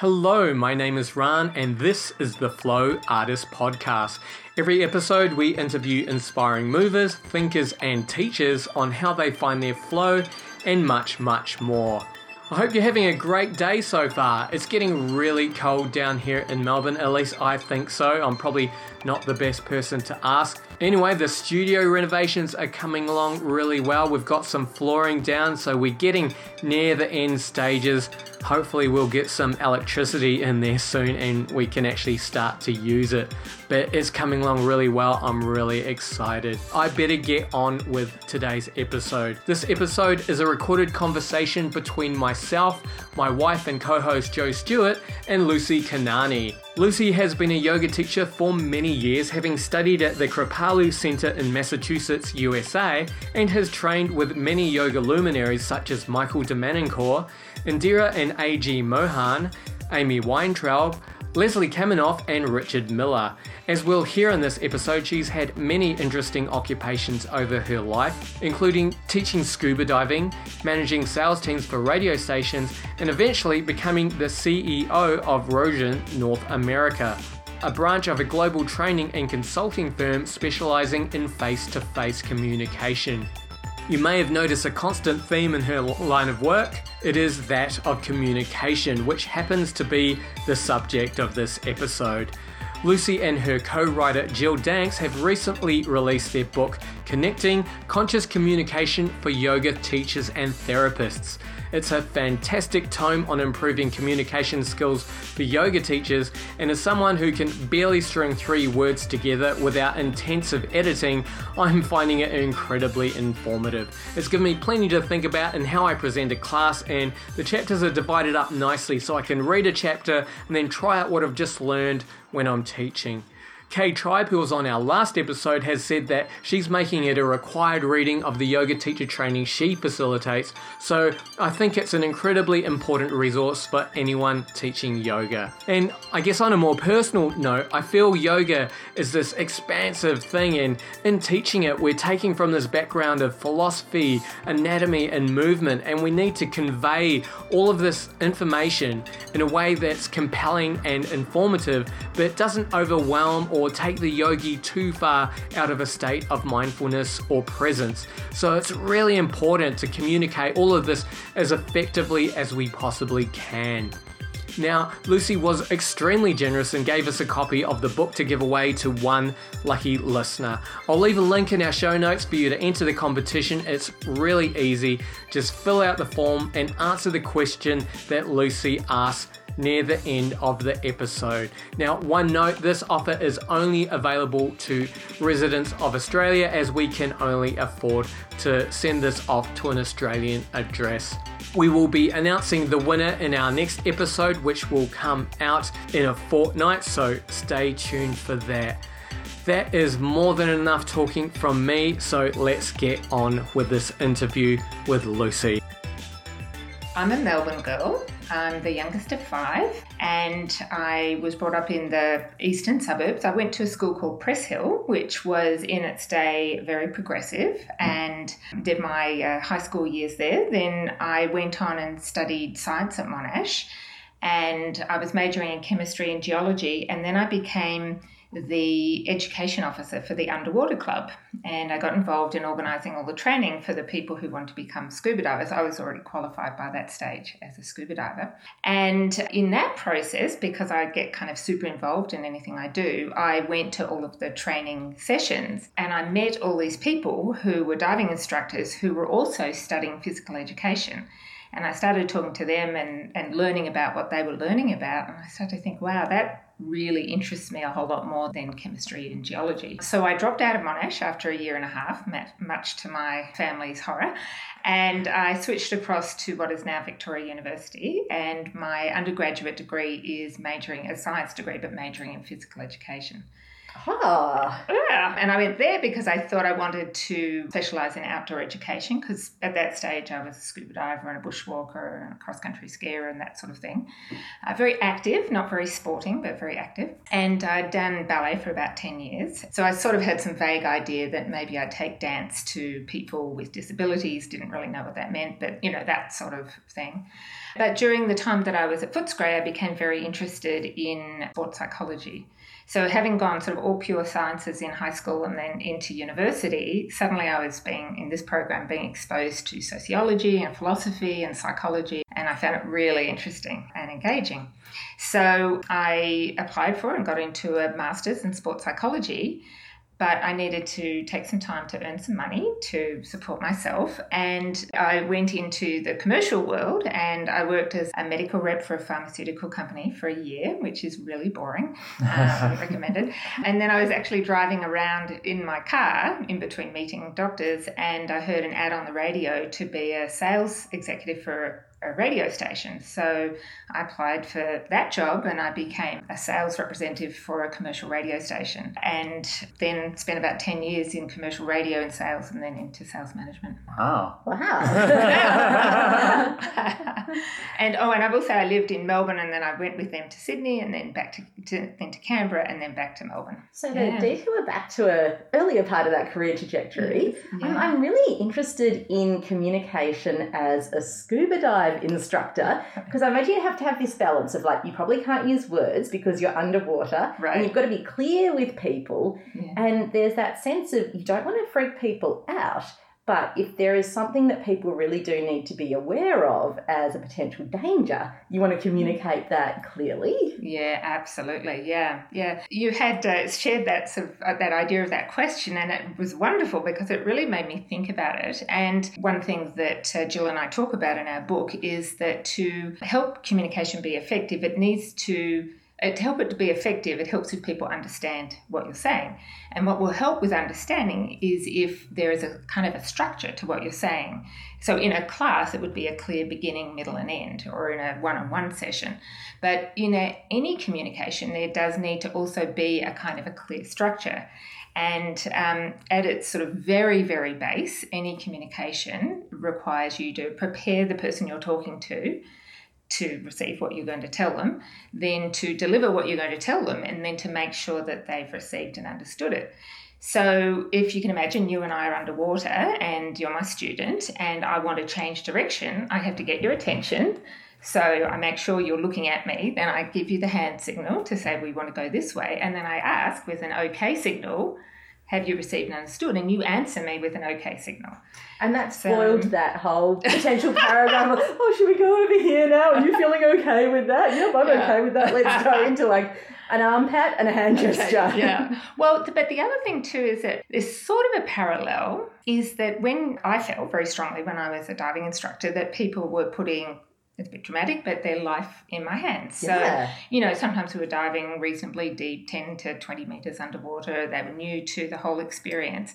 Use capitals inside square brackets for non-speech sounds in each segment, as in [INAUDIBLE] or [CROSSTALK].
Hello, my name is Rane, and this is the Flow Artist Podcast. Every episode, we interview inspiring movers, thinkers, and teachers on how they find their flow and much, much more. I hope you're having a great day so far. It's getting really cold down here in Melbourne, at least I think so. I'm probably not the best person to ask. Anyway, the studio renovations are coming along really well. We've got some flooring down, so we're getting near the end stages. Hopefully, we'll get some electricity in there soon and we can actually start to use it. But it's coming along really well. I'm really excited. I better get on with today's episode. This episode is a recorded conversation between myself, my wife and co host Jo Stewart, and Lucy Karnani. Lucy has been a yoga teacher for many years, having studied at the Kripalu Center in Massachusetts, USA, and has trained with many yoga luminaries such as Michael de Manincor, Indira and A.G. Mohan, Amy Weintraub, Leslie Kaminoff and Richard Miller. As we'll hear in this episode, she's had many interesting occupations over her life, including teaching scuba diving, managing sales teams for radio stations, and eventually becoming the CEO of Rogen North America, a branch of a global training and consulting firm specializing in face to face communication. You may have noticed a constant theme in her line of work. It is that of communication, which happens to be the subject of this episode. Lucy and her co writer Jill Danks have recently released their book, Connecting Conscious Communication for Yoga Teachers and Therapists. It's a fantastic tome on improving communication skills for yoga teachers, and as someone who can barely string three words together without intensive editing, [LAUGHS] I'm finding it incredibly informative. It's given me plenty to think about in how I present a class, and the chapters are divided up nicely so I can read a chapter and then try out what I've just learned when I'm teaching. Kaye Tribe, who was on our last episode, has said that she's making it a required reading of the yoga teacher training she facilitates. So I think it's an incredibly important resource for anyone teaching yoga. And I guess on a more personal note, I feel yoga is this expansive thing, and in teaching it, we're taking from this background of philosophy, anatomy, and movement, and we need to convey all of this information in a way that's compelling and informative, but doesn't overwhelm or take the yogi too far out of a state of mindfulness or presence. So it's really important to communicate all of this as effectively as we possibly can. Now, Lucy was extremely generous and gave us a copy of the book to give away to one lucky listener. I'll leave a link in our show notes for you to enter the competition. It's really easy. Just fill out the form and answer the question that Lucy asked near the end of the episode. Now, one note this offer is only available to residents of Australia as we can only afford to send this off to an Australian address. We will be announcing the winner in our next episode, which will come out in a fortnight, so stay tuned for that. That is more than enough talking from me, so let's get on with this interview with Lucy. I'm a Melbourne girl. I'm the youngest of five, and I was brought up in the eastern suburbs. I went to a school called Preshil, which was in its day very progressive, and did my uh, high school years there. Then I went on and studied science at Monash, and I was majoring in chemistry and geology, and then I became the education officer for the Underwater Club. And I got involved in organising all the training for the people who want to become scuba divers. I was already qualified by that stage as a scuba diver. And in that process, because I get kind of super involved in anything I do, I went to all of the training sessions and I met all these people who were diving instructors who were also studying physical education. And I started talking to them and, and learning about what they were learning about. And I started to think, wow, that really interests me a whole lot more than chemistry and geology. So I dropped out of Monash after a year and a half, much to my family's horror, and I switched across to what is now Victoria University. And my undergraduate degree is majoring a science degree, but majoring in physical education. Ah. Yeah. And I went there because I thought I wanted to specialise in outdoor education because at that stage I was a scuba diver and a bushwalker and a cross country skier and that sort of thing. Uh, very active, not very sporting, but very active. And I'd done ballet for about 10 years. So I sort of had some vague idea that maybe I'd take dance to people with disabilities, didn't really know what that meant, but you know, that sort of thing. But during the time that I was at Footscray, I became very interested in sports psychology. So, having gone sort of all pure sciences in high school and then into university, suddenly I was being in this program being exposed to sociology and philosophy and psychology, and I found it really interesting and engaging. So, I applied for and got into a master's in sports psychology but I needed to take some time to earn some money to support myself. And I went into the commercial world and I worked as a medical rep for a pharmaceutical company for a year, which is really boring. Um, [LAUGHS] recommended. And then I was actually driving around in my car in between meeting doctors and I heard an ad on the radio to be a sales executive for a radio station. So I applied for that job and I became a sales representative for a commercial radio station and then spent about 10 years in commercial radio and sales and then into sales management. Wow. Wow. [LAUGHS] and oh, and I will say I lived in Melbourne and then I went with them to Sydney and then back to, to then to Canberra and then back to Melbourne. So to yeah. detour back to an earlier part of that career trajectory, yeah. I'm, I'm really interested in communication as a scuba diver instructor because I imagine you have to have this balance of like you probably can't use words because you're underwater right. and you've got to be clear with people yeah. and there's that sense of you don't want to freak people out but if there is something that people really do need to be aware of as a potential danger, you want to communicate that clearly. Yeah, absolutely. Yeah, yeah. You had uh, shared that sort of uh, that idea of that question, and it was wonderful because it really made me think about it. And one thing that uh, Jill and I talk about in our book is that to help communication be effective, it needs to to help it to be effective, it helps if people understand what you're saying. And what will help with understanding is if there is a kind of a structure to what you're saying. So in a class, it would be a clear beginning, middle, and end, or in a one on one session. But in a, any communication, there does need to also be a kind of a clear structure. And um, at its sort of very, very base, any communication requires you to prepare the person you're talking to to receive what you're going to tell them, then to deliver what you're going to tell them, and then to make sure that they've received and understood it. So, if you can imagine, you and I are underwater and you're my student, and I want to change direction, I have to get your attention. So, I make sure you're looking at me, then I give you the hand signal to say we want to go this way, and then I ask with an okay signal have you received and understood? And you answer me with an okay signal. And that spoiled um, that whole potential paragraph of, oh, should we go over here now? Are you feeling okay with that? Yep, I'm yeah. okay with that. Let's go [LAUGHS] into like an arm pat and a hand gesture. Yeah. [LAUGHS] Well, but the other thing too is that there's sort of a parallel is that when I felt very strongly when I was a diving instructor that people were putting it's a bit dramatic, but their life in my hands. So, yeah. you know, sometimes we were diving reasonably deep, 10 to 20 meters underwater. They were new to the whole experience.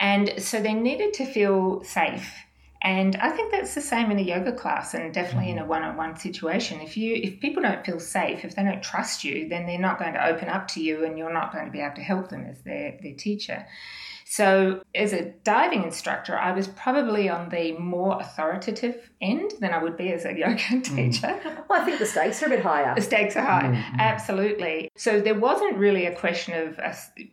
And so they needed to feel safe. And I think that's the same in a yoga class and definitely in a mm-hmm. one-on-one situation. If you if people don't feel safe, if they don't trust you, then they're not going to open up to you and you're not going to be able to help them as their, their teacher. So, as a diving instructor, I was probably on the more authoritative end than I would be as a [LAUGHS] yoga mm. teacher. Mm. Well, I think the stakes are a bit higher. The stakes are high, mm-hmm. absolutely. So, there wasn't really a question of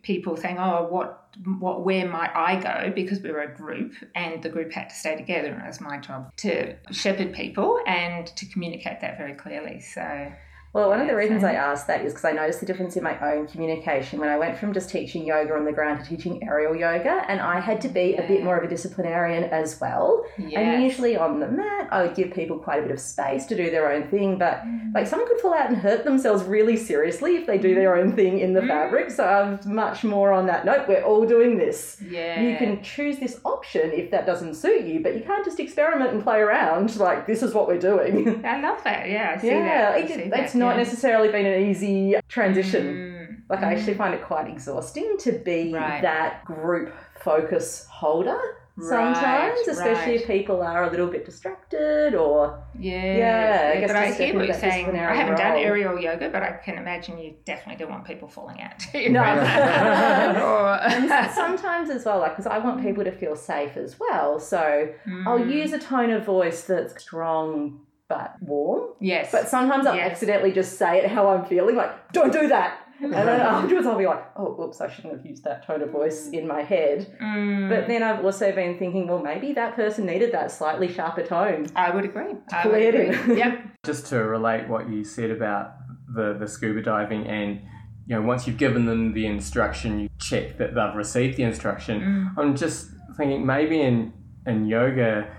people saying, oh, what what where might I go because we were a group and the group had to stay together and it was my job to shepherd people and to communicate that very clearly. So well, one of the reasons I asked that is because I noticed the difference in my own communication when I went from just teaching yoga on the ground to teaching aerial yoga, and I had to be a bit more of a disciplinarian as well. Yes. And usually on the mat, I would give people quite a bit of space to do their own thing, but mm. like someone could fall out and hurt themselves really seriously if they do their own thing in the mm. fabric. So I'm much more on that note. We're all doing this. Yeah. You can choose this option if that doesn't suit you, but you can't just experiment and play around. Like this is what we're doing. I love that. Yeah, I see yeah, that. I see that's that not yeah. necessarily been an easy transition. Mm. Like mm. I actually find it quite exhausting to be right. that group focus holder sometimes, right, especially right. if people are a little bit distracted or yeah, yeah. I but I hear what you're saying. I haven't role. done aerial yoga, but I can imagine you definitely don't want people falling out. no, [LAUGHS] [LAUGHS] and sometimes as well, like because I want people to feel safe as well, so mm. I'll use a tone of voice that's strong but warm. Yes. But sometimes I'll yes. accidentally just say it how I'm feeling, like, don't do that. and then [LAUGHS] afterwards I'll be like, oh, oops, I shouldn't have used that tone of voice in my head. Mm. But then I've also been thinking, well, maybe that person needed that slightly sharper tone. I would agree. I pull would it agree. in. [LAUGHS] yep. Just to relate what you said about the, the scuba diving and you know once you've given them the instruction you check that they've received the instruction Mm. i'm just thinking maybe in in yoga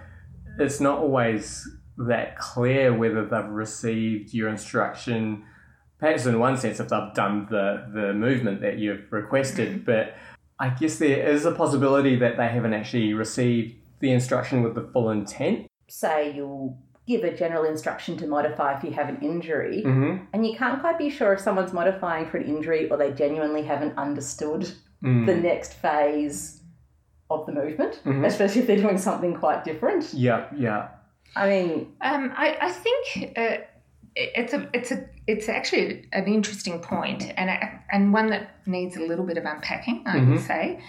it's not always that clear whether they've received your instruction perhaps in one sense if they've done the the movement that you've requested but i guess there is a possibility that they haven't actually received the instruction with the full intent Say you'll give a general instruction to modify if you have an injury, mm-hmm. and you can't quite be sure if someone's modifying for an injury or they genuinely haven't understood Mm. the next phase of the movement, Mhm. especially if they're doing something quite different. yeah yeah I mean, Um, I, I think uh, it's a it's a it's actually an interesting point and a- and one that needs a little bit of unpacking, I would Mhm. say,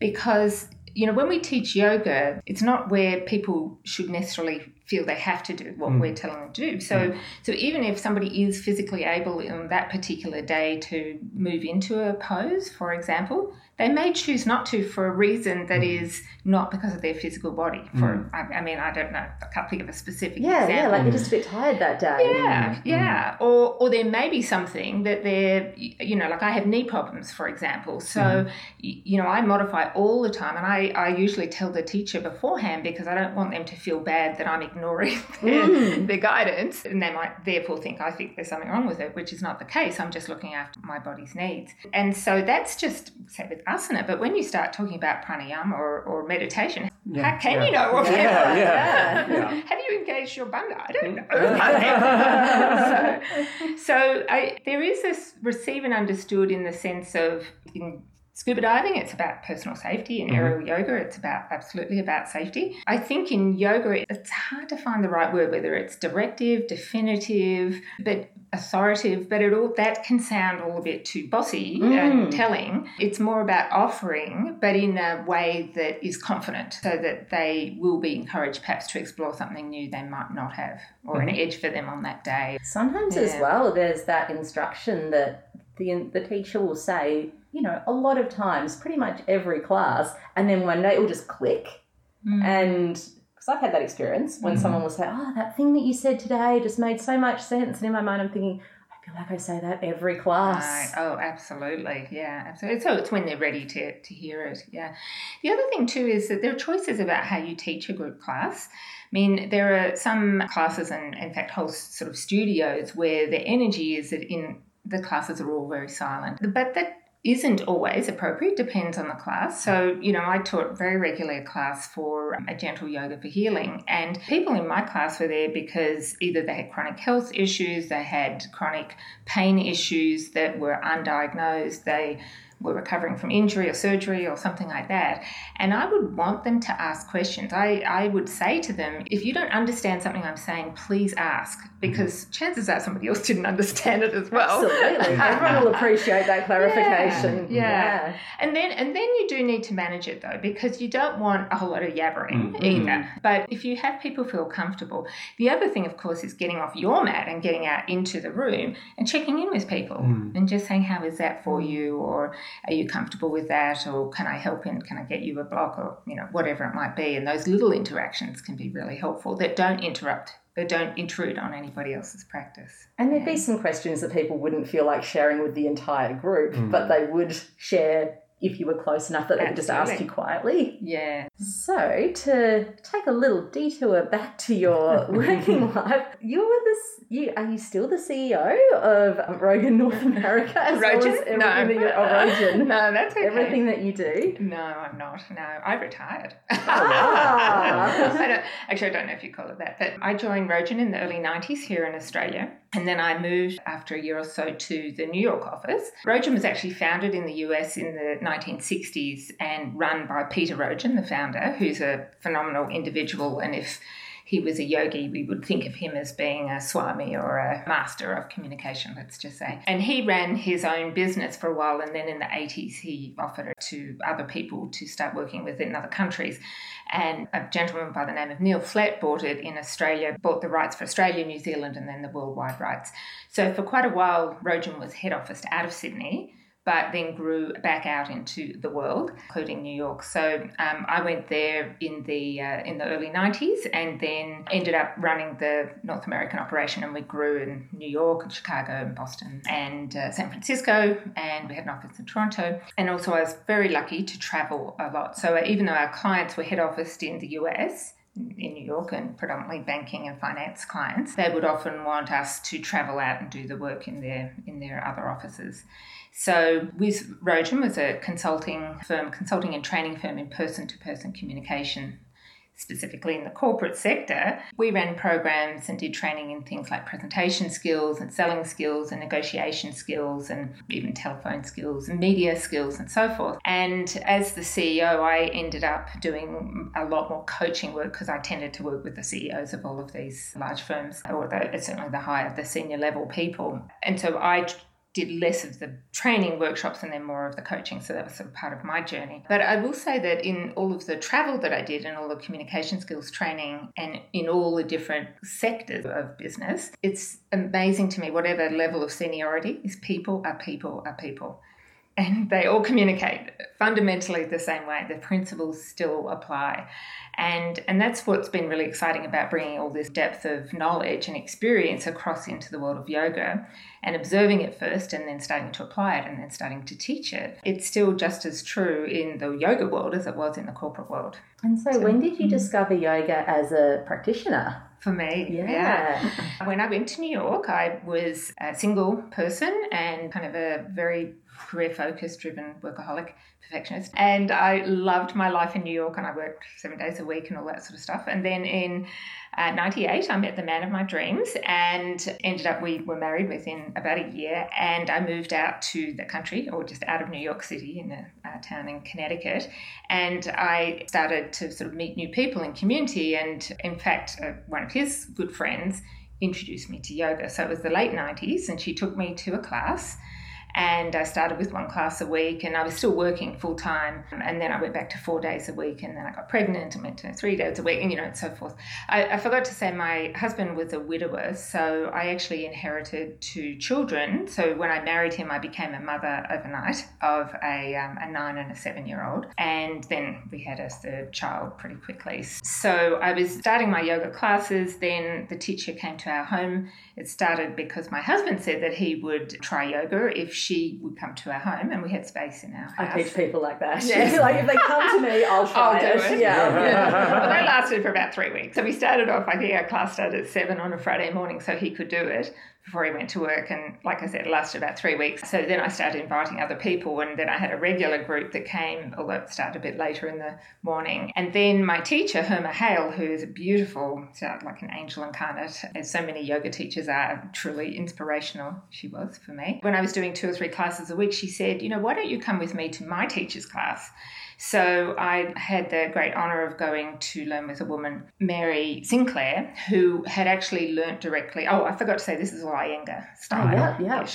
because you know when we teach yoga, it's not where people should necessarily feel they have to do what Mm. we're telling them to do. So hmm. so even if somebody is physically able on that particular day to move into a pose, for example, they may choose not to for a reason that hmm. is not because of their physical body. Hmm. For I, I mean, I don't know, I can't think of a specific yeah, example. yeah, like they're just a bit tired that day. Yeah, yeah. Or or there may be something that they're, you know, like I have knee problems, for example. So, y you know, I modify all the time, and I, I usually tell the teacher beforehand because I don't want them to feel bad that I'm ignoring [LAUGHS] their, Mm. their guidance, and they might therefore think I think there's something wrong with it, which is not the case. I'm just looking after my body's needs, and so that's just say with asana. But when you start talking about pranayama or, or meditation, how can yeah. you know what Yeah, yeah, [LAUGHS] yeah. Have you engaged your bandha? I don't [LAUGHS] know. So so I, there is this receive and understood in the sense of in scuba diving, it's about personal safety. In mm-hmm. aerial yoga, it's about absolutely about safety. I think in yoga, it's hard to find the right word, whether it's directive, definitive, but authoritative, but it all that can sound all a bit too bossy and mm. telling. It's more about offering, but in a way that is confident, so that they will be encouraged perhaps to explore something new they might not have, or an mm-hmm. edge for them on that day. Sometimes as well, there's that instruction that the the teacher will say, you know, a lot of times, pretty much every class, and then one day it will just click. Hmm. And because I've had that experience when hmm. someone will say, "Oh, that thing that you said today just made so much sense," and in my mind, I'm thinking, I feel like I say that every class. Right. Oh, absolutely. Yeah, absolutely. So it's when they're ready to, to hear it. Yeah. The other thing, too, is that there are choices about how you teach a group class. I mean, there are some classes and, in fact, whole sort of studios where the energy is that in the classes are all very silent. But that isn't always appropriate, depends on the class. So, you know, I taught very regularly a class for a gentle yoga for healing, and people in my class were there because either they had chronic health issues, they had chronic pain issues that were undiagnosed, they were recovering from injury or surgery or something like that. And I would want them to ask questions. I, I would say to them, if you don't understand something I'm saying, please ask, mm-hmm. because chances are somebody else didn't understand it as well. Absolutely, [LAUGHS] everyone will appreciate that clarification. Yeah. And then and then you do need to manage it though, because you don't want a whole lot of yabbering mm-hmm. either. But if you have people feel comfortable, the other thing of course is getting off your mat and getting out into the room and checking in with people mm. and just saying, How is that for you? Or are you comfortable with that? Or can I help in can I get you a block or you know, whatever it might be. And those little interactions can be really helpful that don't interrupt that don't intrude on anybody else's practice. And there'd be some questions that people wouldn't feel like sharing with the entire group, but mm. they would share if you were close enough that they could just ask you quietly. Yeah. So, to take a little detour back to your [LAUGHS] working life, you were the s- you are you still the CEO of Rogen North America? As well as Rogen? No. that oh, Rogen. [LAUGHS] No, that's okay. Everything that you do. No, I'm not. No, I retired. [LAUGHS] Ah. I don't, actually, I don't know if you call it that, but I joined Rogen in the early 90s here in Australia. And then I moved after a year or so to the New York office. Rogen was actually founded in the US in the 1960s and run by Peter Rogen, the founder, who's a phenomenal individual. And if he was a yogi, we would think of him as being a swami or a master of communication, let's just say. And he ran his own business for a while, and then in the 80s, he offered it to other people to start working with it in other countries. And a gentleman by the name of Neil Flett bought it in Australia, bought the rights for Australia, New Zealand, and then the worldwide rights. So for quite a while, Rogen was head office out of Sydney but then grew back out into the world, including New York. So um, I went there in the uh, in the early '90s, and then ended up running the North American operation, and we grew in New York, and Chicago, and Boston, and uh, San Francisco, and we had an office in Toronto. And also, I was very lucky to travel a lot. So even though our clients were head officed in the US, in New York and predominantly banking and finance clients, they would often want us to travel out and do the work in their in their other offices. So, with Rogen was a consulting firm, consulting and training firm in person to person communication, specifically in the corporate sector. We ran programs and did training in things like presentation skills and selling skills and negotiation skills and even telephone skills and media skills and so forth. And as the CEO, I ended up doing a lot more coaching work because I tended to work with the CEOs of all of these large firms, or the, certainly the higher, the senior level people. And so I did less of the training workshops and then more of the coaching. So that was sort of part of my journey. But I will say that in all of the travel that I did and all the communication skills training and in all the different sectors of business, it's amazing to me, whatever level of seniority is people are people are people. And they all communicate fundamentally the same way. The principles still apply. And, and that's what's been really exciting about bringing all this depth of knowledge and experience across into the world of yoga and observing it first and then starting to apply it and then starting to teach it. It's still just as true in the yoga world as it was in the corporate world. And so, so when did you mm. discover yoga as a practitioner? for me. Yeah. yeah. When I went to New York, I was a single person and kind of a very career focused, driven workaholic perfectionist. And I loved my life in New York and I worked seven days a week and all that sort of stuff. And then in uh, 98, I met the man of my dreams and ended up, we were married within about a year. And I moved out to the country or just out of New York City in a, town in Connecticut. And I started to sort of meet new people in community. And in fact, uh, one of his good friends introduced me to yoga. So it was the late 90s and she took me to a class and I started with one class a week and I was still working full time and then I went back to four days a week and then I got pregnant and went to three days a week and you know and so forth. I, I forgot to say my husband was a widower so I actually inherited two children so when I married him I became a mother overnight of a, um, a nine and a seven year old and then we had a third child pretty quickly. So I was starting my yoga classes then the teacher came to our home. It started because my husband said that he would try yoga if she would come to our home and we had space in our house. I teach people like that. Yes. like if they come to me, I'll try I'll it. it. Yeah. yeah. [LAUGHS] But they lasted for about three weeks. So we started off, I think our class started at seven on a Friday morning so he could do it before he went to work. And like I said, it lasted about three weeks. So then I started inviting other people, and then I had a regular group that came, although it started a bit later in the morning. And then my teacher, Herma Hale, who is a beautiful, like an angel incarnate, as so many yoga teachers are, truly inspirational, she was for me. When I was doing two or three classes a week, she said, You know, why don't you come with me to my teacher's class? So I had the great honour of going to learn with a woman, Mary Sinclair, who had actually learnt directly. Oh, I forgot to say this is all Iyengar style. Oh, yeah, yeah.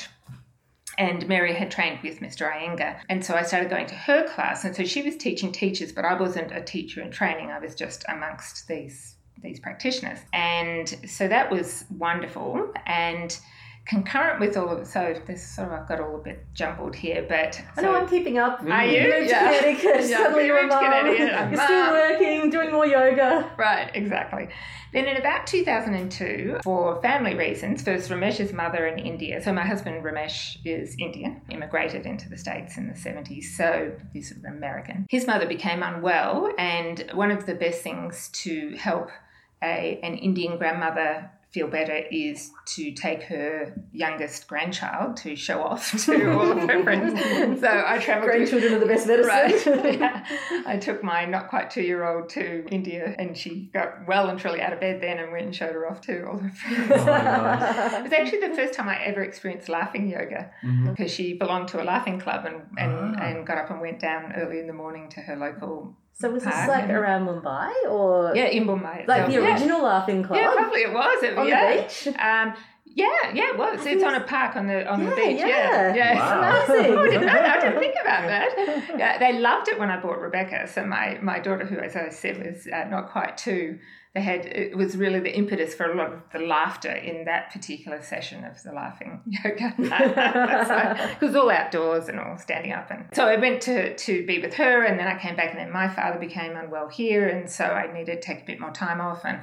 And Mary had trained with Mr. Iyengar. And so I started going to her class. And so she was teaching teachers, but I wasn't a teacher in training. I was just amongst these these practitioners. And so that was wonderful. And concurrent with all of it. So this sort of I've got all a bit jumbled here, but so, I know I'm keeping up. Are you? You moved yeah. to Connecticut. Yeah, Suddenly you're a Connecticut. You're still uh-huh. working, doing more yoga. Right, exactly. Then in about 2002, for family reasons, first Ramesh's mother in India. So my husband Ramesh is Indian, immigrated into the States in the 70s, so he's sort of American. His mother became unwell, and one of the best things to help a, an Indian grandmother feel better is to take her youngest grandchild to show off [LAUGHS] to all of her friends. So I travelled. Grandchildren are the best medicine. Right. [LAUGHS] Yeah. I took my not quite two year old to India, and she got well and truly out of bed then, and went and showed her off to all her friends. Oh, nice. it was actually the first time I ever experienced laughing yoga mm-hmm. because she belonged to a laughing club and and, ah. and got up and went down early in the morning to her local So was this like around Mumbai or yeah, in Mumbai, like the original yeah. Laughing Club? Yeah, probably it was. It, on yeah. the beach. Um, yeah, yeah, it was. It's on a park on the on yeah, the beach. Yeah, yeah, yeah. Wow. amazing. I didn't, know that. I didn't think [LAUGHS] about that. Yeah, they loved it when I bought Rebecca. So my my daughter, who as I said was uh, not quite two, they had it was really the impetus for a lot of the laughter in that particular session of the laughing [LAUGHS] yoga. [LAUGHS] it was all outdoors and all standing up, and so I went to to be with her, and then I came back, and then my father became unwell here, and so I needed to take a bit more time off and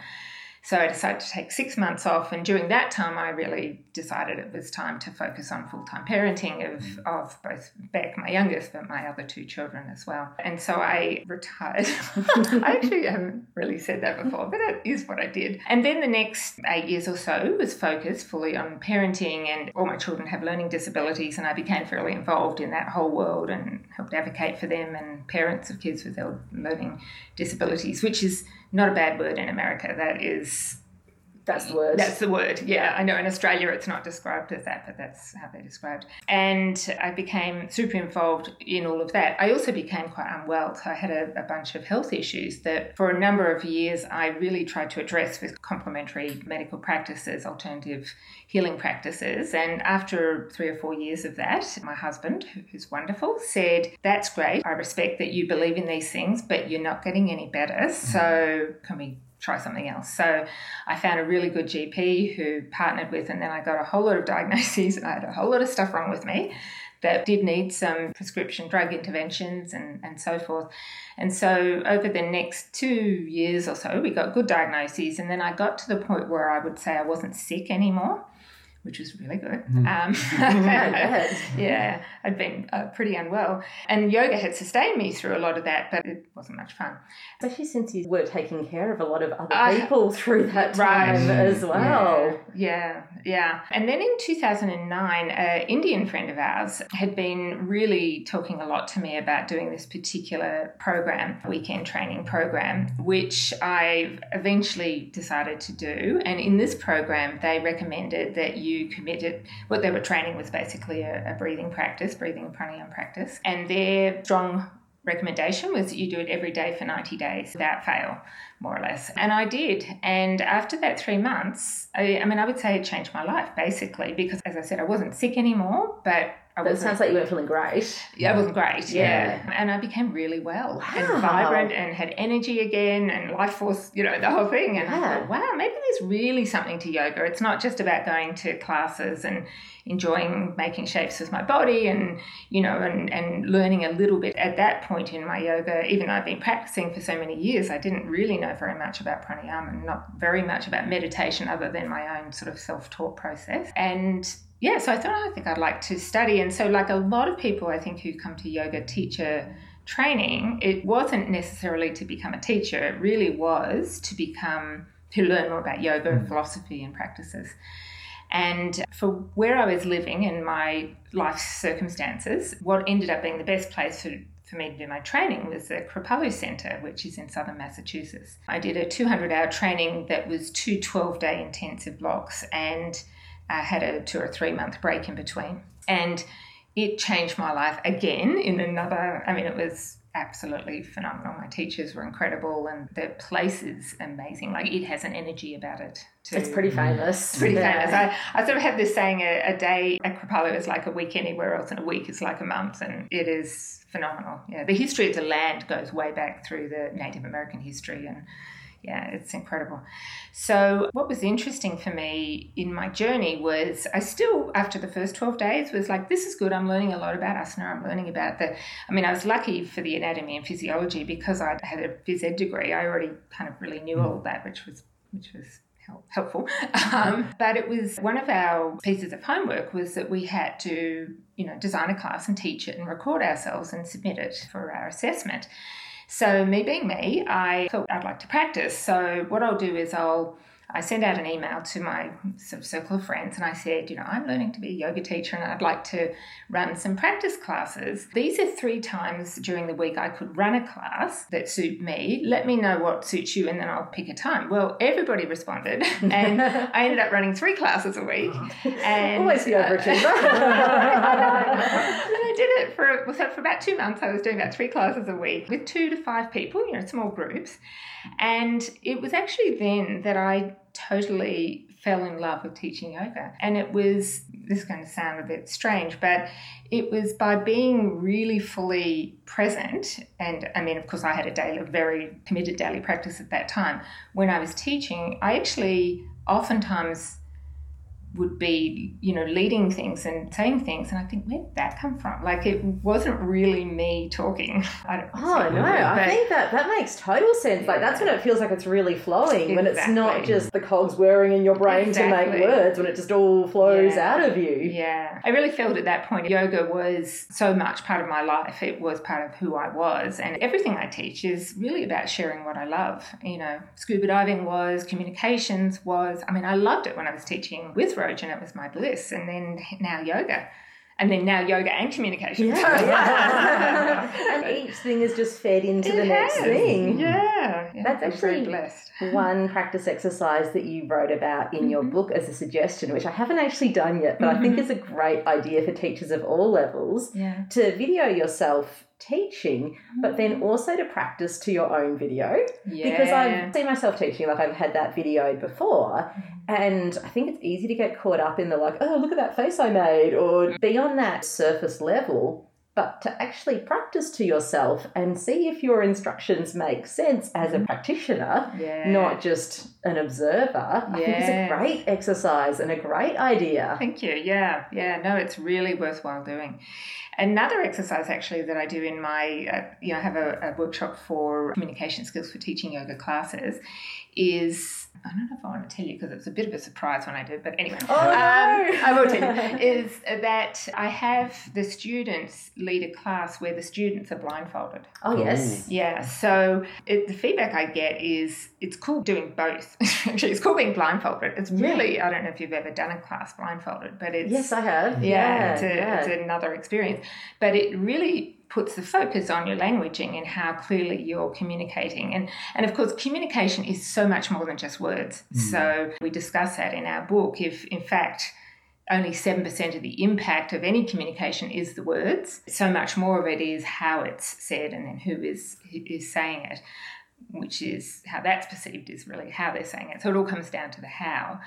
so I decided to take six months off, and during that time, I really decided it was time to focus on full time parenting of, mm. of both Beck, my youngest, but my other two children as well. And so I retired. [LAUGHS] I actually haven't really said that before, but it is what I did. And then the next eight years or so was focused fully on parenting, and all my children have learning disabilities, and I became fairly involved in that whole world and helped advocate for them and parents of kids with learning disabilities, which is not a bad word in America. That is that's the word. That's the word. Yeah, I know in Australia it's not described as that, but that's how they're described. And I became super involved in all of that. I also became quite unwell. So I had a, a bunch of health issues that for a number of years I really tried to address with complementary medical practices, alternative healing practices. And after three or four years of that, my husband, who's wonderful, said, That's great. I respect that you believe in these things, but you're not getting any better. So mm-hmm. can we try something else. So I found a really good GP who partnered with, and then I got a whole lot of [LAUGHS] diagnoses, and I had a whole lot of stuff wrong with me that did need some prescription drug interventions and, and so forth. And so over the next two years or so, we got good diagnoses, and then I got to the point where I would say I wasn't sick anymore which was really good. Mm. Um, [LAUGHS] [LAUGHS] yeah, I'd been uh, pretty unwell. And yoga had sustained me through a lot of that, but it wasn't much fun. Especially since you were taking care of a lot of other uh, people through that time right. as well. Yeah, yeah, yeah. And then in 2009, an Indian friend of ours had been really talking a lot to me about doing this particular program, weekend training program, which I eventually decided to do. And in this program, they recommended that you committed, what they were training was basically a, a breathing practice, breathing and pranayama practice. And their strong recommendation was that you do it every day for 90 days without fail, more or less. And I did. And after that three months, I, I, mean, I would say it changed my life basically because, as I said, I wasn't sick anymore, but It sounds like you weren't feeling great. Yeah, I wasn't great. Yeah. yeah. And I became really well wow. and vibrant and had energy again and life force, you know, the whole thing. And yeah. I thought, wow, maybe there's really something to yoga. It's not just about going to classes and enjoying making shapes with my body and, you know, and, and learning a little bit at that point in my yoga. Even though I've been practicing for so many years, I didn't really know very much about pranayama and not very much about meditation other than my own sort of self taught process. And yeah, so I thought, oh, I think I'd like to study. And so, like a lot of people, I think, who come to yoga teacher training, it wasn't necessarily to become a teacher, it really was to become, to learn more about yoga and mm. philosophy and practices. And for where I was living and my life circumstances, what ended up being the best place for, for me to do my training was the Kripalu Center, which is in southern Massachusetts. I did a 200 hour training that was two 12 day intensive blocks. And I had a two or three month break in between. And it changed my life again in another, I mean, it was absolutely phenomenal. My teachers were incredible and the place is amazing. Like it has an energy about it. Too. It's pretty famous. It's pretty yeah. famous. I, I sort of have this saying a, a day at Kripalu is like a week anywhere else and a week is like a month and it is phenomenal. Yeah. The history of the land goes way back through the Native American history and yeah, it's incredible. So, what was interesting for me in my journey was I still, after the first 12 days, was like, this is good. I'm learning a lot about asana. I'm learning about the, I mean, I was lucky for the anatomy and physiology because I had a phys ed degree. I already kind of really knew all that, which was, which was helpful. [LAUGHS] Um, but it was one of our pieces of homework was that we had to, you know, design a class and teach it and record ourselves and submit it for our assessment. So, me being me, I thought I'd like to practice. So, what I'll do is I'll I sent out an email to my circle of friends and I said, you know, I'm learning to be a yoga teacher and I'd like to run some practice classes. These are three times during the week I could run a class that suit me. Let me know what suits you and then I'll pick a time. Well, everybody responded [LAUGHS] and I ended up running three classes a week. And always the overachiever. [LAUGHS] uh, did it for so for about two months. I was doing about three classes a week with two to five people, you know, small groups, and it was actually then that I totally fell in love with teaching yoga. And it was this is going to sound a bit strange, but it was by being really fully present. And I mean, of course, I had a daily, very committed daily practice at that time. When I was teaching, I actually oftentimes would be, you know, leading things and saying things. And I think, where did that come from? Like, it wasn't really me talking. [LAUGHS] I don't oh, no. I think that that makes total sense. Like, that's when it feels like it's really flowing, exactly. when it's not just the cogs whirring in your brain exactly. to make words, when it just all flows yeah. out of you. Yeah. I really felt at that point yoga was so much part of my life. It was part of who I was. And everything I teach is really about sharing what I love. You know, scuba diving was, communications was. I mean, I loved it when I was teaching with and it was my bliss. And then now yoga. And then now yoga and communication. Yeah, [LAUGHS] and each thing is just fed into it the has. next thing. Yeah. yeah That's actually one practice exercise that you wrote about in mm-hmm. your book as a suggestion, which I haven't actually done yet, but mm-hmm. I think mm-hmm. is a great idea for teachers of all levels yeah. to video yourself teaching, but then mm. also to practice to your own video. Yeah. Because I've seen myself teaching, like I've had that video before, mm. and I think it's easy to get caught up in the like, oh, look at that face I made, or be on that surface level. But to actually practice to yourself and see if your instructions make sense as a mm. practitioner, yeah. not just an observer, yeah. I think it's a great exercise and a great idea. Thank you. Yeah, yeah. No, it's really worthwhile doing. Another exercise actually that I do in my, uh, you know, I have a, a workshop for communication skills for teaching yoga classes is I don't know if I want to tell you because it's a bit of a surprise when I do, but anyway, oh, um, no. I will tell you, [LAUGHS] is that I have the students lead a class where the students are blindfolded. Oh, yes. Yeah, so it, the feedback I get is it's cool doing both. [LAUGHS] Actually, it's cool being blindfolded. It's really, yeah. I don't know if you've ever done a class blindfolded, but it's. Yes, I have. Yeah, yeah, it's, a, yeah. it's another experience. But it really puts the focus on your languaging and how clearly you're communicating. And, and of course, communication is so much more than just words. Mm. So we discuss that in our book. If, in fact, only 7% of the impact of any communication is the words, so much more of it is how it's said and then who is, who is saying it which is how that's perceived is really how they're saying it. So it all comes down to the how.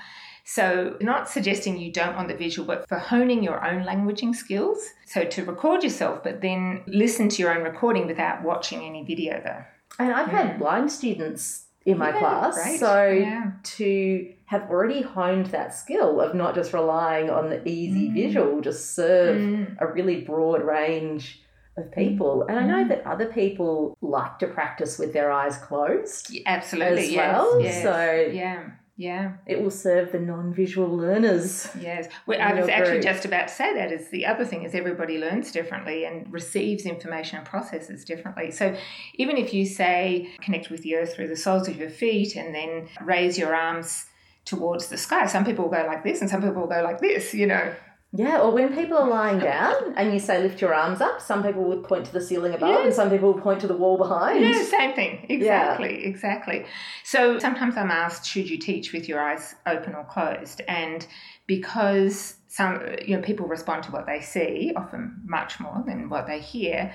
So, not suggesting you don't want the visual, but for honing your own languaging skills. So, to record yourself, but then listen to your own recording without watching any video, though. And I've had blind students in my yeah, class. Great. So, yeah. to have already honed that skill of not just relying on the easy mm. visual, just serve mm. a really broad range of people. And I know mm. that other people like to practice with their eyes closed. Yeah, absolutely. As well. Yes, so yeah. Yeah. It will serve the non-visual learners. Yes. Well, I was actually group. just about to say that is the other thing is everybody learns differently and receives information and processes differently. So even if you say connect with the earth through the soles of your feet and then raise your arms towards the sky, some people will go like this and some people will go like this, you know. Yeah, or when people are lying down and you say lift your arms up, some people would point to the ceiling above and some people would point to the wall behind. Yeah, same thing. Exactly, yeah. exactly. So sometimes I'm asked, should you teach with your eyes open or closed? And because some you know people respond to what they see, often much more than what they hear.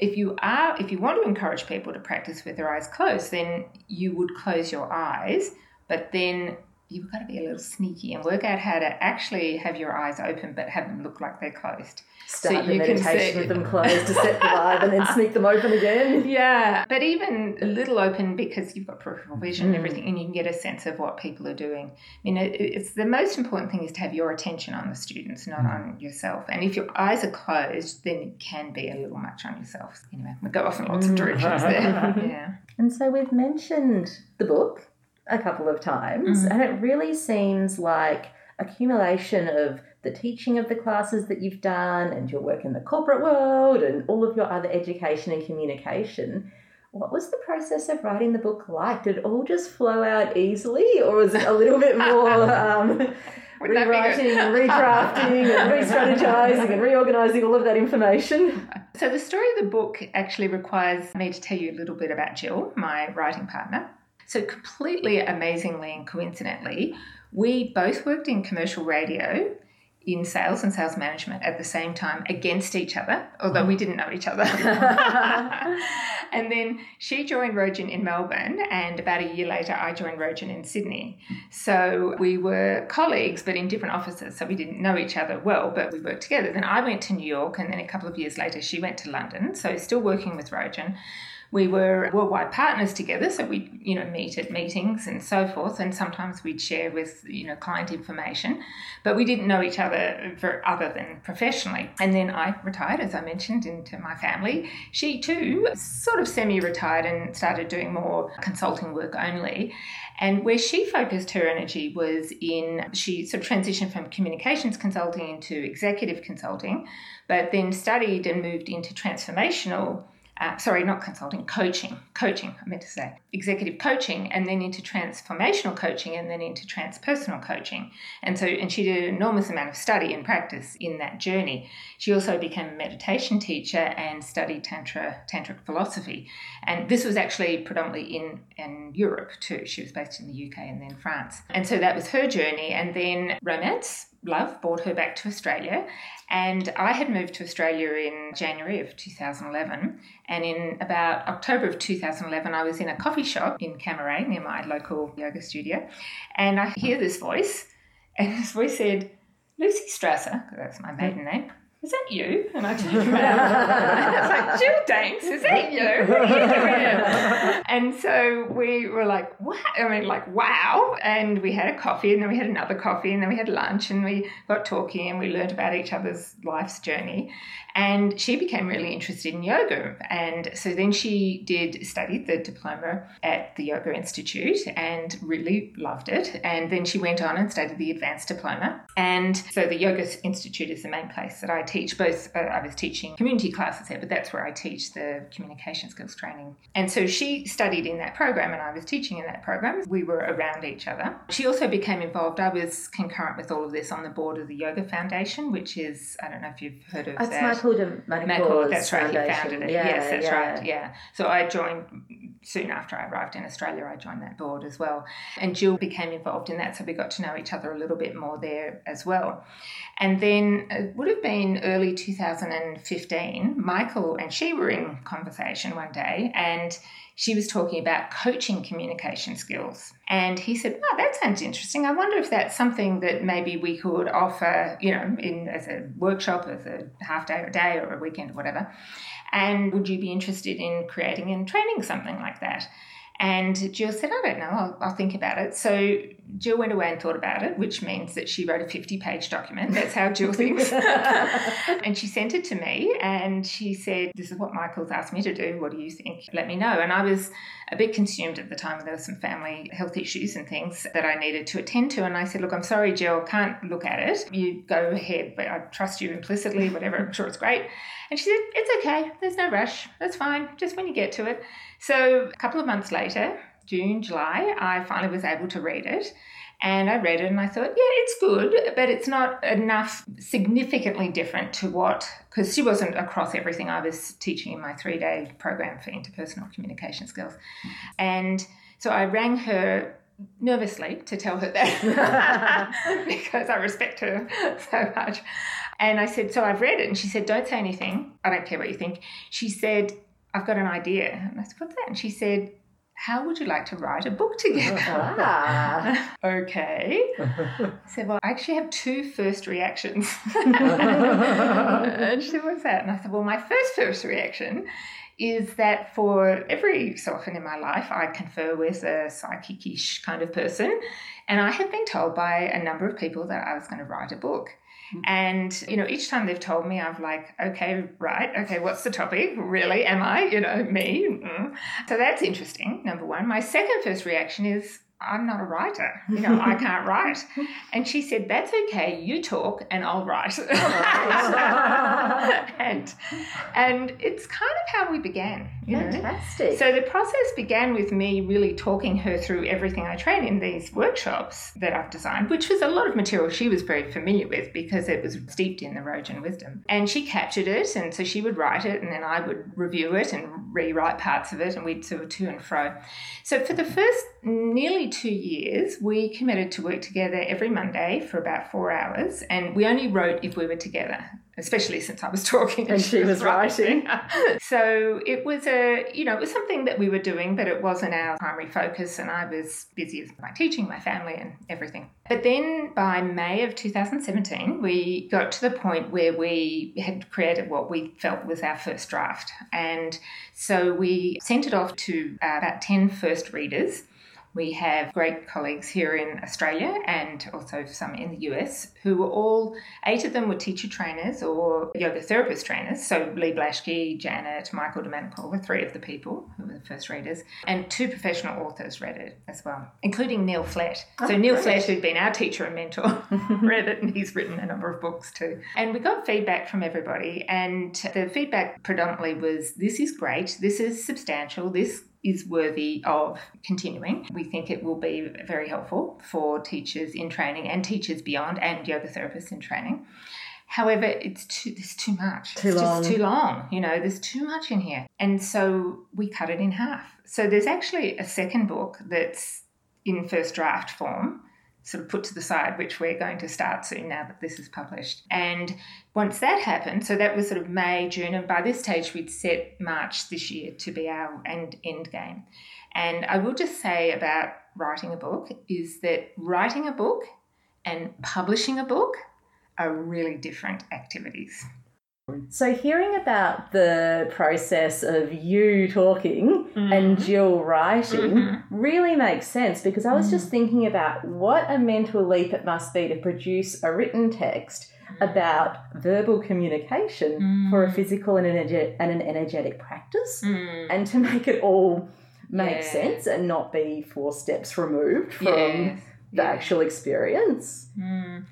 If you are if you want to encourage people to practice with their eyes closed, then you would close your eyes, but then you've got to be a little sneaky and work out how to actually have your eyes open but have them look like they're closed. Start so the meditation with them closed to set the vibe and then [LAUGHS] sneak them open again. Yeah, but even a little open because you've got peripheral vision mm. and everything and you can get a sense of what people are doing. I mean, it's the most important thing is to have your attention on the students, not mm. on yourself. And if your eyes are closed, then it can be a little much on yourself. Anyway, we go off in lots of mm. directions there. [LAUGHS] yeah. And so we've mentioned the book a couple of times, mm-hmm. and it really seems like accumulation of the teaching of the classes that you've done and your work in the corporate world and all of your other education and communication. What was the process of writing the book like? Did it all just flow out easily, or was it a little bit more [LAUGHS] um, [LAUGHS] rewriting and redrafting and re strategizing and reorganizing all of that information? So, the story of the book actually requires me to tell you a little bit about Jill, my writing partner. So, completely amazingly and coincidentally, we both worked in commercial radio in sales and sales management at the same time against each other, although we didn't know each other. [LAUGHS] and then she joined Rogen in Melbourne, and about a year later, I joined Rogen in Sydney. So we were colleagues, but in different offices. So we didn't know each other well, but we worked together. Then I went to New York, and then a couple of years later, she went to London. So still working with Rogen we were worldwide partners together, so we'd you know meet at meetings and so forth, and sometimes we'd share with you know client information, but we didn't know each other for other than professionally. And then I retired, as I mentioned, into my family. She too sort of semi-retired and started doing more consulting work only. And where she focused her energy was in, she sort of transitioned from communications consulting into executive consulting, but then studied and moved into transformational uh, sorry, not consulting, coaching, coaching, I meant to say, executive coaching, and then into transformational coaching, and then into transpersonal coaching. And so, and she did an enormous amount of study and practice in that journey. She also became a meditation teacher and studied tantra, tantric philosophy. And this was actually predominantly in, in Europe too. She was based in the UK and then France. And so that was her journey. And then romance love brought her back to Australia. And I had moved to Australia in January of 2011. And in about October of 2011, I was in a coffee shop in Cammeray near my local yoga studio. And I hear this voice, and this voice said, Lucy Strasser, that's my maiden hmm. name, is that you? And I turned [LAUGHS] around. I was like, Jill Danks, is that you? [LAUGHS] What you and so we were like, wow. I mean, like, wow. And we had a coffee, and then we had another coffee, and then we had lunch, and we got talking, and we learned about each other's life's journey. And she became really interested in yoga. And so then she did study the diploma at the Yoga Institute and really loved it. And then she went on and studied the advanced diploma. And so the Yoga Institute is the main place that I teach. Both uh, I was teaching community classes there, but that's where I teach the communication skills training. And so she studied in that program and I was teaching in that program. We were around each other. She also became involved. I was concurrent with all of this on the board of the Yoga Foundation, which is, I don't know if you've heard of that's that. Michael de Manincor. That's right. He founded it. Yeah, yes, that's yeah. right. Yeah. So I joined soon after I arrived in Australia. I joined that board as well, and Jill became involved in that. So we got to know each other a little bit more there as well. And then it would have been early 2015. Michael and she were in conversation one day, and she was talking about coaching communication skills. And he said, Oh, that sounds interesting. I wonder if that's something that maybe we could offer, you know, in as a workshop, as a half day or a day or a weekend or whatever. And would you be interested in creating and training something like that? And Jill said, I don't know, I'll, I'll, think about it. So Jill went away and thought about it, which means that she wrote a 50 page document. That's how Jill [LAUGHS] thinks. and she sent it to me and she said, This is what Michael's asked me to do. What do you think? Let me know. And I was a bit consumed at the time. There were some family health issues and things that I needed to attend to. And I said, Look, I'm sorry, Jill, can't look at it. You go ahead, but I trust you implicitly, whatever. I'm sure it's great. And she said, It's okay. There's no rush. That's fine. Just when you get to it. So a couple of months later, June, July, I finally was able to read it. And I read it and I thought, yeah, it's good, but it's not enough significantly different to what, because she wasn't across everything I was teaching in my three day program for interpersonal communication skills. And so I rang her nervously to tell her that [LAUGHS] because I respect her so much. And I said, So I've read it. And she said, Don't say anything. I don't care what you think. She said, I've got an idea. And I said, What's that? And she said, How would you like to write a book together? Ah. [LAUGHS] [LAUGHS] okay. I said, Well, I actually have two first reactions. and she said, What's that? And I said, Well, my first first reaction is that for every so often in my life, I confer with a psychic-ish kind of person. And I have been told by a number of people that I was going to write a book. Mm-hmm. And, you know, each time they've told me, I've like, okay, right, okay, what's the topic? Really? Am I, you know, me? Mm. So that's interesting, number one. My second first reaction is, I'm not a writer. [LAUGHS] You know, I can't write. And she said, That's okay, you talk and I'll write. [LAUGHS] and and it's kind of how we began. Fantastic. Know? So the process began with me really talking her through everything I train in these workshops that I've designed, which was a lot of material she was very familiar with because it was steeped in the Rogen wisdom. And she captured it, and so she would write it, and then I would review it and rewrite parts of it, and we'd sort of to and fro. So for the first nearly two years, we committed to work together every Monday for about four hours, and we only wrote if we were together especially since I was [LAUGHS] talking and, she, was writing. [LAUGHS] so it was a, you know, it was something that we were doing, but it wasn't our primary focus. And I was busy with my teaching, my family, and everything. But then by May of 2017, we got to the point where we had created what we felt was our first draft. And so we sent it off to about 10 first readers we have great colleagues here in Australia and also some in the US who were all, eight of them were teacher trainers or yoga therapist trainers. So Leigh Blashki, Janet, Michael de Manincor were three of the people who were the first readers. And two professional authors read it as well, including Neil Flett. Oh, so Neil great. Flett, who'd been our teacher and mentor, [LAUGHS] read it and he's written a number of books too. And we got feedback from everybody. And the feedback predominantly was this is great, this is substantial, this is worthy of continuing. We think it will be very helpful for teachers in training and teachers beyond and yoga therapists in training. However, it's too there's too much. Too it's long. just too long. You know, there's too much in here. And so we cut it in half. So there's actually a second book that's in first draft form sort of put to the side, which we're going to start soon now that this is published. And once that happened, so that was sort of May, June, and by this stage we'd set March this year to be our end, end game. And I will just say about writing a book is that writing a book and publishing a book are really different activities. So, hearing about the process of you talking mm-hmm. and Jill writing mm-hmm. really makes sense because I was mm-hmm. just thinking about what a mental leap it must be to produce a written text about verbal communication mm. for a physical and an, energetic, and an energetic practice mm. and to make it all make yeah. sense and not be four steps removed from yes the yeah. actual experience. Mm.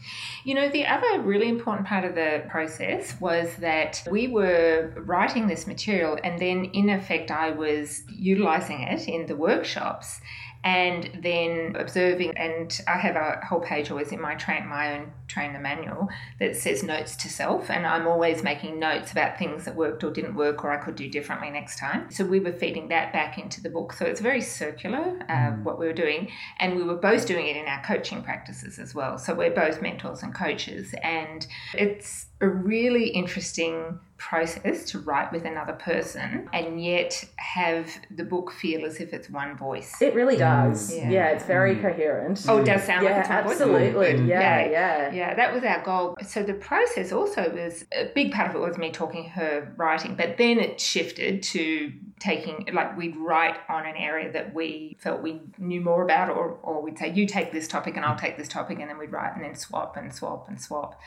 You know, the other really important part of the process was that we were writing this material, and then in effect, I was utilizing it in the workshops and then observing and i have a whole page always in my train my own trainer manual that says notes to self and i'm always making notes about things that worked or didn't work or i could do differently next time. So we were feeding that back into the book. So it's very circular uh, mm. what we were doing. And we were both doing it in our coaching practices as well. So we're both mentors and coaches. And it's a really interesting process to write with another person and yet have the book feel as if it's one voice. It really does. Yeah, yeah it's very mm. coherent. Oh, it does sound yeah, like it's one absolutely. voice. Absolutely. Yeah, yeah, yeah. that was our goal. So the process also was a big part of it was me talking her writing, but then it shifted to taking like we'd write on an area that we felt we knew more about or, or we'd say you take this topic and I'll take this topic and then we'd write and then swap and swap and swap.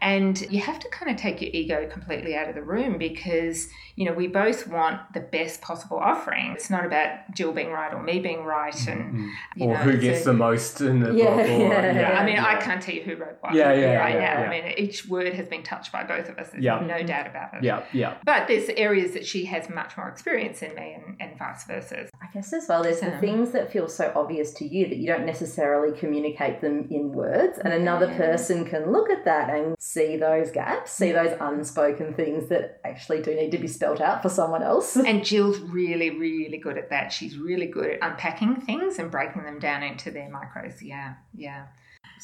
And you have to kind of take your ego completely out of the room because, you know, we both want the best possible offering. It's not about Jill being right or me being right and mm-hmm. or know, who gets a, the most in the yeah, book. Or, yeah, yeah, I mean, yeah. I can't tell you who wrote what yeah, yeah, right yeah, now. Yeah. I mean, each word has been touched by both of us. There's yeah. no doubt about it. Yeah, yeah. But there's areas that she has much more experience in me and, and vice versa. I guess as well, there's the things that feel so obvious to you that you don't necessarily communicate them in words, and another person can look at that and see those gaps, see those unspoken things that actually do need to be spelt out for someone else. [LAUGHS] And Jill's really, really good at that. She's really good at unpacking things and breaking them down into their micros. Yeah, yeah.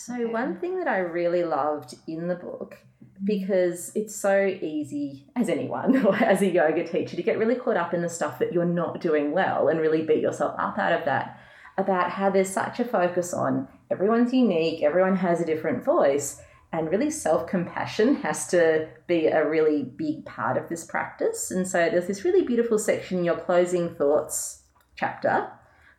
So, one thing that I really loved in the book mm-hmm. because it's so easy as anyone [LAUGHS] or as a yoga teacher to get really caught up in the stuff that you're not doing well and really beat yourself up out of that about how there's such a focus on everyone's unique, everyone has a different voice, and really self compassion [LAUGHS] has to be a really big part of this practice. And so there's this really beautiful section in your closing thoughts chapter.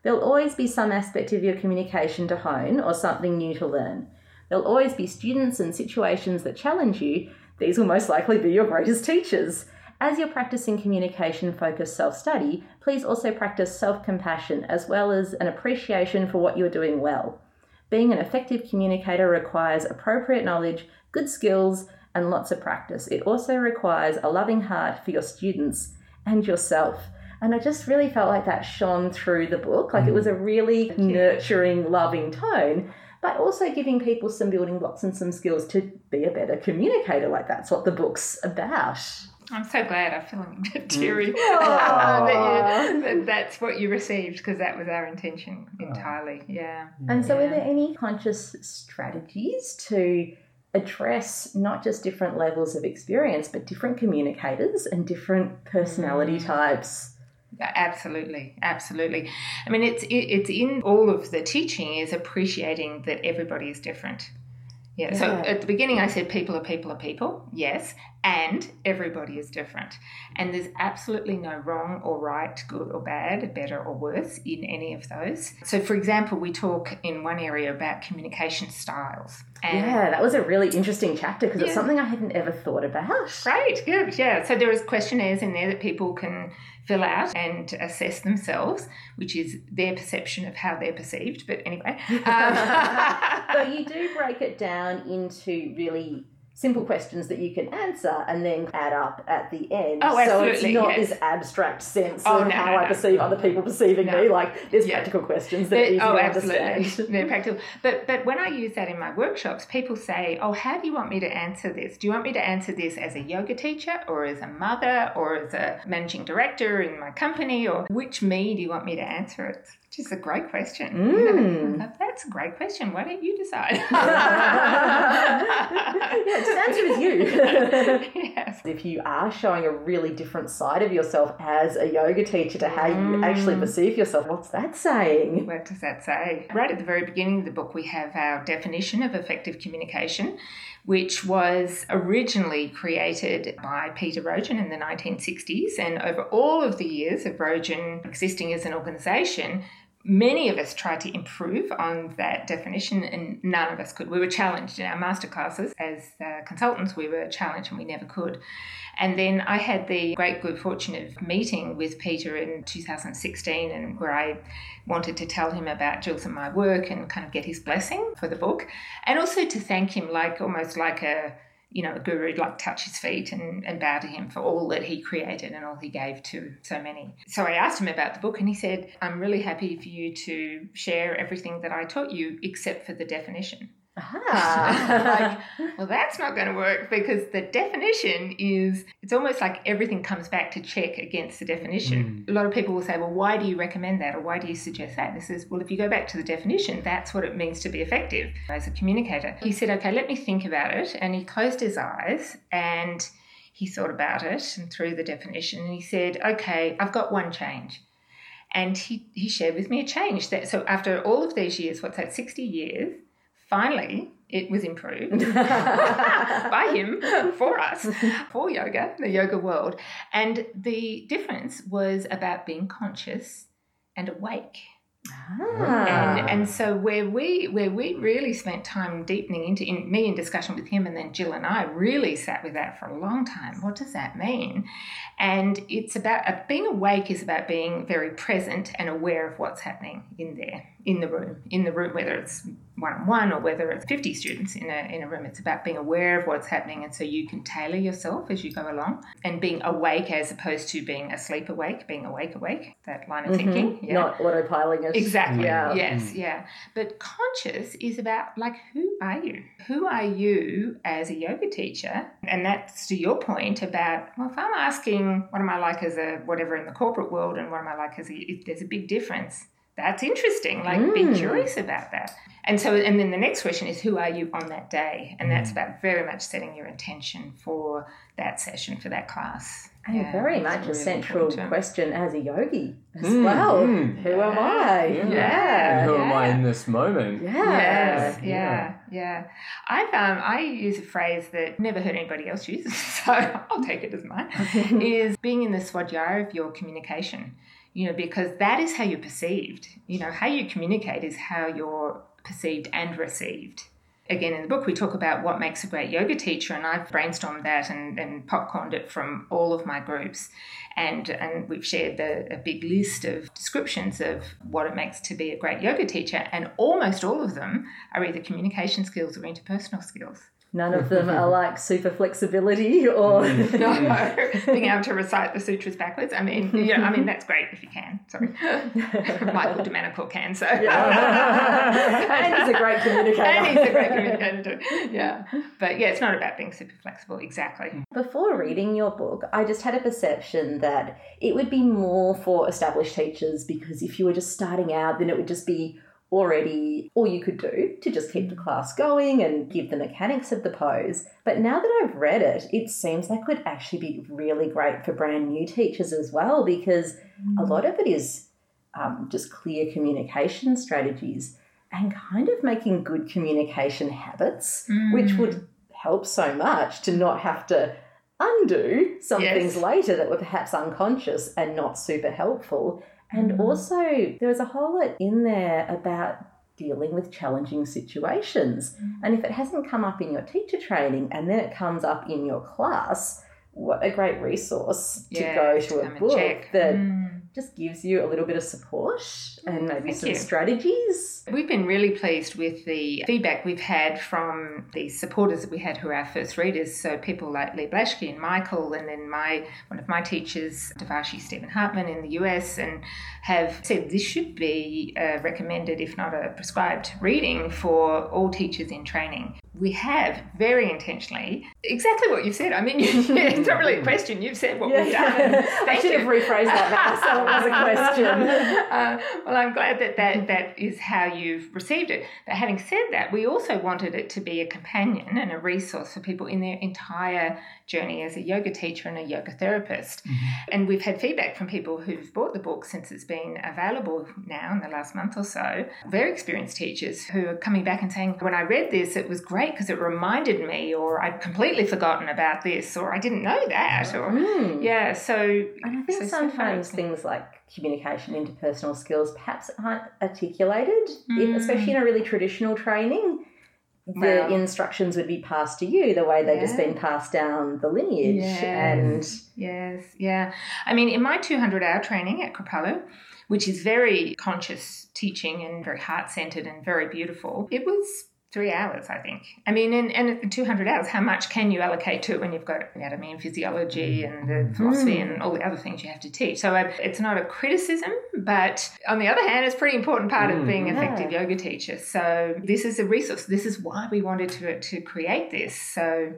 There'll always be some aspect of your communication to hone or something new to learn. There'll always be students and situations that challenge you. These will most likely be your greatest teachers. As you're practicing communication focused self study, please also practice self compassion as well as an appreciation for what you're doing well. Being an effective communicator requires appropriate knowledge, good skills, and lots of practice. It also requires a loving heart for your students and yourself. And I just really felt like that shone through the book. Like it was a really nurturing, loving tone, but also giving people some building blocks and some skills to be a better communicator. Like that's what the book's about. I'm so glad. I feel a bit teary [LAUGHS] that, you, that that's what you received because that was our intention entirely. Yeah. And so, yeah. are there any conscious strategies to address not just different levels of experience, but different communicators and different personality Mm. types? Yeah, Absolutely, absolutely. I mean, it's it, it's in all of the teaching is appreciating that everybody is different. Yeah. So at the beginning, I said people are people are people. Yes, and everybody is different, and there's absolutely no wrong or right, good or bad, better or worse in any of those. So, for example, we talk in one area about communication styles. And Yeah, that was a really interesting chapter because it's something I hadn't ever thought about. Great, good, yeah. So there is questionnaires in there that people can fill out and assess themselves, which is their perception of how they're perceived. But anyway, [LAUGHS] [LAUGHS] um, So you do break it down into really simple questions that you can answer and then add up at the end. Oh, absolutely. so it's not yes. this abstract sense Oh, of no, how no, I no. perceive other people perceiving me. Like there's Yeah. practical questions that They're- oh, absolutely, understand. [LAUGHS] they're practical. But but when I use that in my workshops, people say, "Oh, how do you want me to answer this? Do you want me to answer this as a yoga teacher, or as a mother, or as a managing director in my company, or which me do you want me to answer it?" Which is a great question. Mm. That's a great question. Why don't you decide? [LAUGHS] yeah, just answer as you. [LAUGHS] yes. if you are showing a really different side of yourself as a yoga teacher to how you actually Mm. perceive yourself, what's that saying? What does that say? Right at the very beginning of the book, we have our definition of effective communication, which was originally created by Peter Rogen in the 1960s. And over all of the years of Rogen existing as an organization, many of us tried to improve on that definition and none of us could. We were challenged in our master classes as uh, consultants, we were challenged and we never could. And then I had the great good fortune of meeting with Peter in 2016 and where I wanted to tell him about Jules and my work and kind of get his blessing for the book and also to thank him like almost like a you know, a guru would like touch his feet and, and bow to him for all that he created and all he gave to so many. So I asked him about the book and he said, I'm really happy for you to share everything that I taught you except for the definition. Ah. like, [LAUGHS] well, that's not going to work because the definition is, it's almost like everything comes back to check against the definition. A lot of people will say, well, why do you recommend that or why do you suggest that? And this is, well, if you go back to the definition, that's what it means to be effective as a communicator. He said, okay, let me think about it. And he closed his eyes and he thought about it and through the definition and he said, okay, I've got one change. And he, he shared with me a change that so after all of these years, what's that, 60 years, finally it was improved [LAUGHS] by him for us for yoga the yoga world and the difference was about being conscious and awake Ah. and and so where we where we really spent time deepening into in me in discussion with him and then Jill and I really sat with that for a long time. What does that mean? And it's about uh, being awake is about being very present and aware of what's happening in there in the room in the room whether it's one on one or whether it's 50 students in a in a room. It's about being aware of what's happening and so you can tailor yourself as you go along and being awake as opposed to being asleep awake, being awake awake. That line of thinking. Mm-hmm. Yeah. Not autopiloting it. Exactly. Yeah. Yes, mm. yeah. But conscious is about like who are you? Who are you as a yoga teacher? And that's to your point about well, if I'm asking what am I like as a whatever in the corporate world and what am I like as a if there's a big difference, that's interesting. Like be Mm. curious about that. And so and then the next question is who are you on that day? And that's about very much setting your intention for that session, for that class. And Yeah, very that's much a central important. question as a yogi as Mm, well. mm. Who am I? Yeah. Yeah. Who am I in this moment? Yeah. Yes, Yeah. yeah, yeah. I've um, I use a phrase that never heard anybody else use, [LAUGHS] so I'll take it as mine. is being in the swadhyaya of your communication. You know, because that is how you're perceived. You know, how you communicate is how you're perceived and received. Again, in the book, we talk about what makes a great yoga teacher, and I've brainstormed that and, and popcorned it from all of my groups. And, and we've shared the, a big list of descriptions of what it makes to be a great yoga teacher, and almost all of them are either communication skills or interpersonal skills. None of them are [LAUGHS] like super flexibility or mm. [LAUGHS] no, being able to recite the sutras backwards. I mean, you know, I mean that's great if you can. Sorry, [LAUGHS] Michael de Manincor can. So, yeah. and he's a great communicator. And he's a great communicator. Yeah, but yeah, it's not about being super flexible. Exactly. Mm. Before reading your book, I just had a perception that it would be more for established teachers because if you were just starting out, then it would just be already all you could do to just keep the class going and give the mechanics of the pose. But now that I've read it, it seems like it would actually be really great for brand new teachers as well because a lot of it is um, just clear communication strategies and kind of making good communication habits, mm. which would help so much to not have to undo some yes. things later that were perhaps unconscious and not super helpful. And mm. also, there was a whole lot in there about dealing with challenging situations. Mm. And if it hasn't come up in your teacher training and then it comes up in your class, what a great resource to yeah, go to a book that mm just gives you a little bit of support and maybe Thank some you. strategies. We've been really pleased with the feedback we've had from the supporters that we had who are our first readers. So people like Leigh Blashki and Michael, and then my one of my teachers, Devarshi Steven Hartman in the US, and have said this should be uh, recommended, if not a prescribed reading for all teachers in training we have very intentionally exactly what you've said. I mean, you, [LAUGHS] it's not really a question. You've said what yeah, we've done. [LAUGHS] I should you. have rephrased that now, so it was a question. [LAUGHS] Uh, well, I'm glad that, that that is how you've received it. But having said that, we also wanted it to be a companion and a resource for people in their entire journey as a yoga teacher and a yoga therapist. Mm-hmm. And we've had feedback from people who've bought the book since it's been available now in the last month or so. Very experienced teachers who are coming back and saying, when I read this, it was great because it reminded me, or I'd completely forgotten about this, or I didn't know that. Or, mm. yeah, so. And I think so sometimes so things like communication, interpersonal skills perhaps aren't articulated, mm. especially in a really traditional training the instructions would be passed to you the way they yeah. just been passed down the lineage yes. and yes yeah i mean in my 200 hour training at kripalu which is very conscious teaching and very heart centered and very beautiful it was three hours, I think. I mean, and, and 200 hours, how much can you allocate to it when you've got anatomy and physiology and the philosophy mm. and all the other things you have to teach? So uh, it's not a criticism, but on the other hand, it's a pretty important part mm. of being an effective yeah. yoga teacher. So this is a resource. This is why we wanted to, to create this. So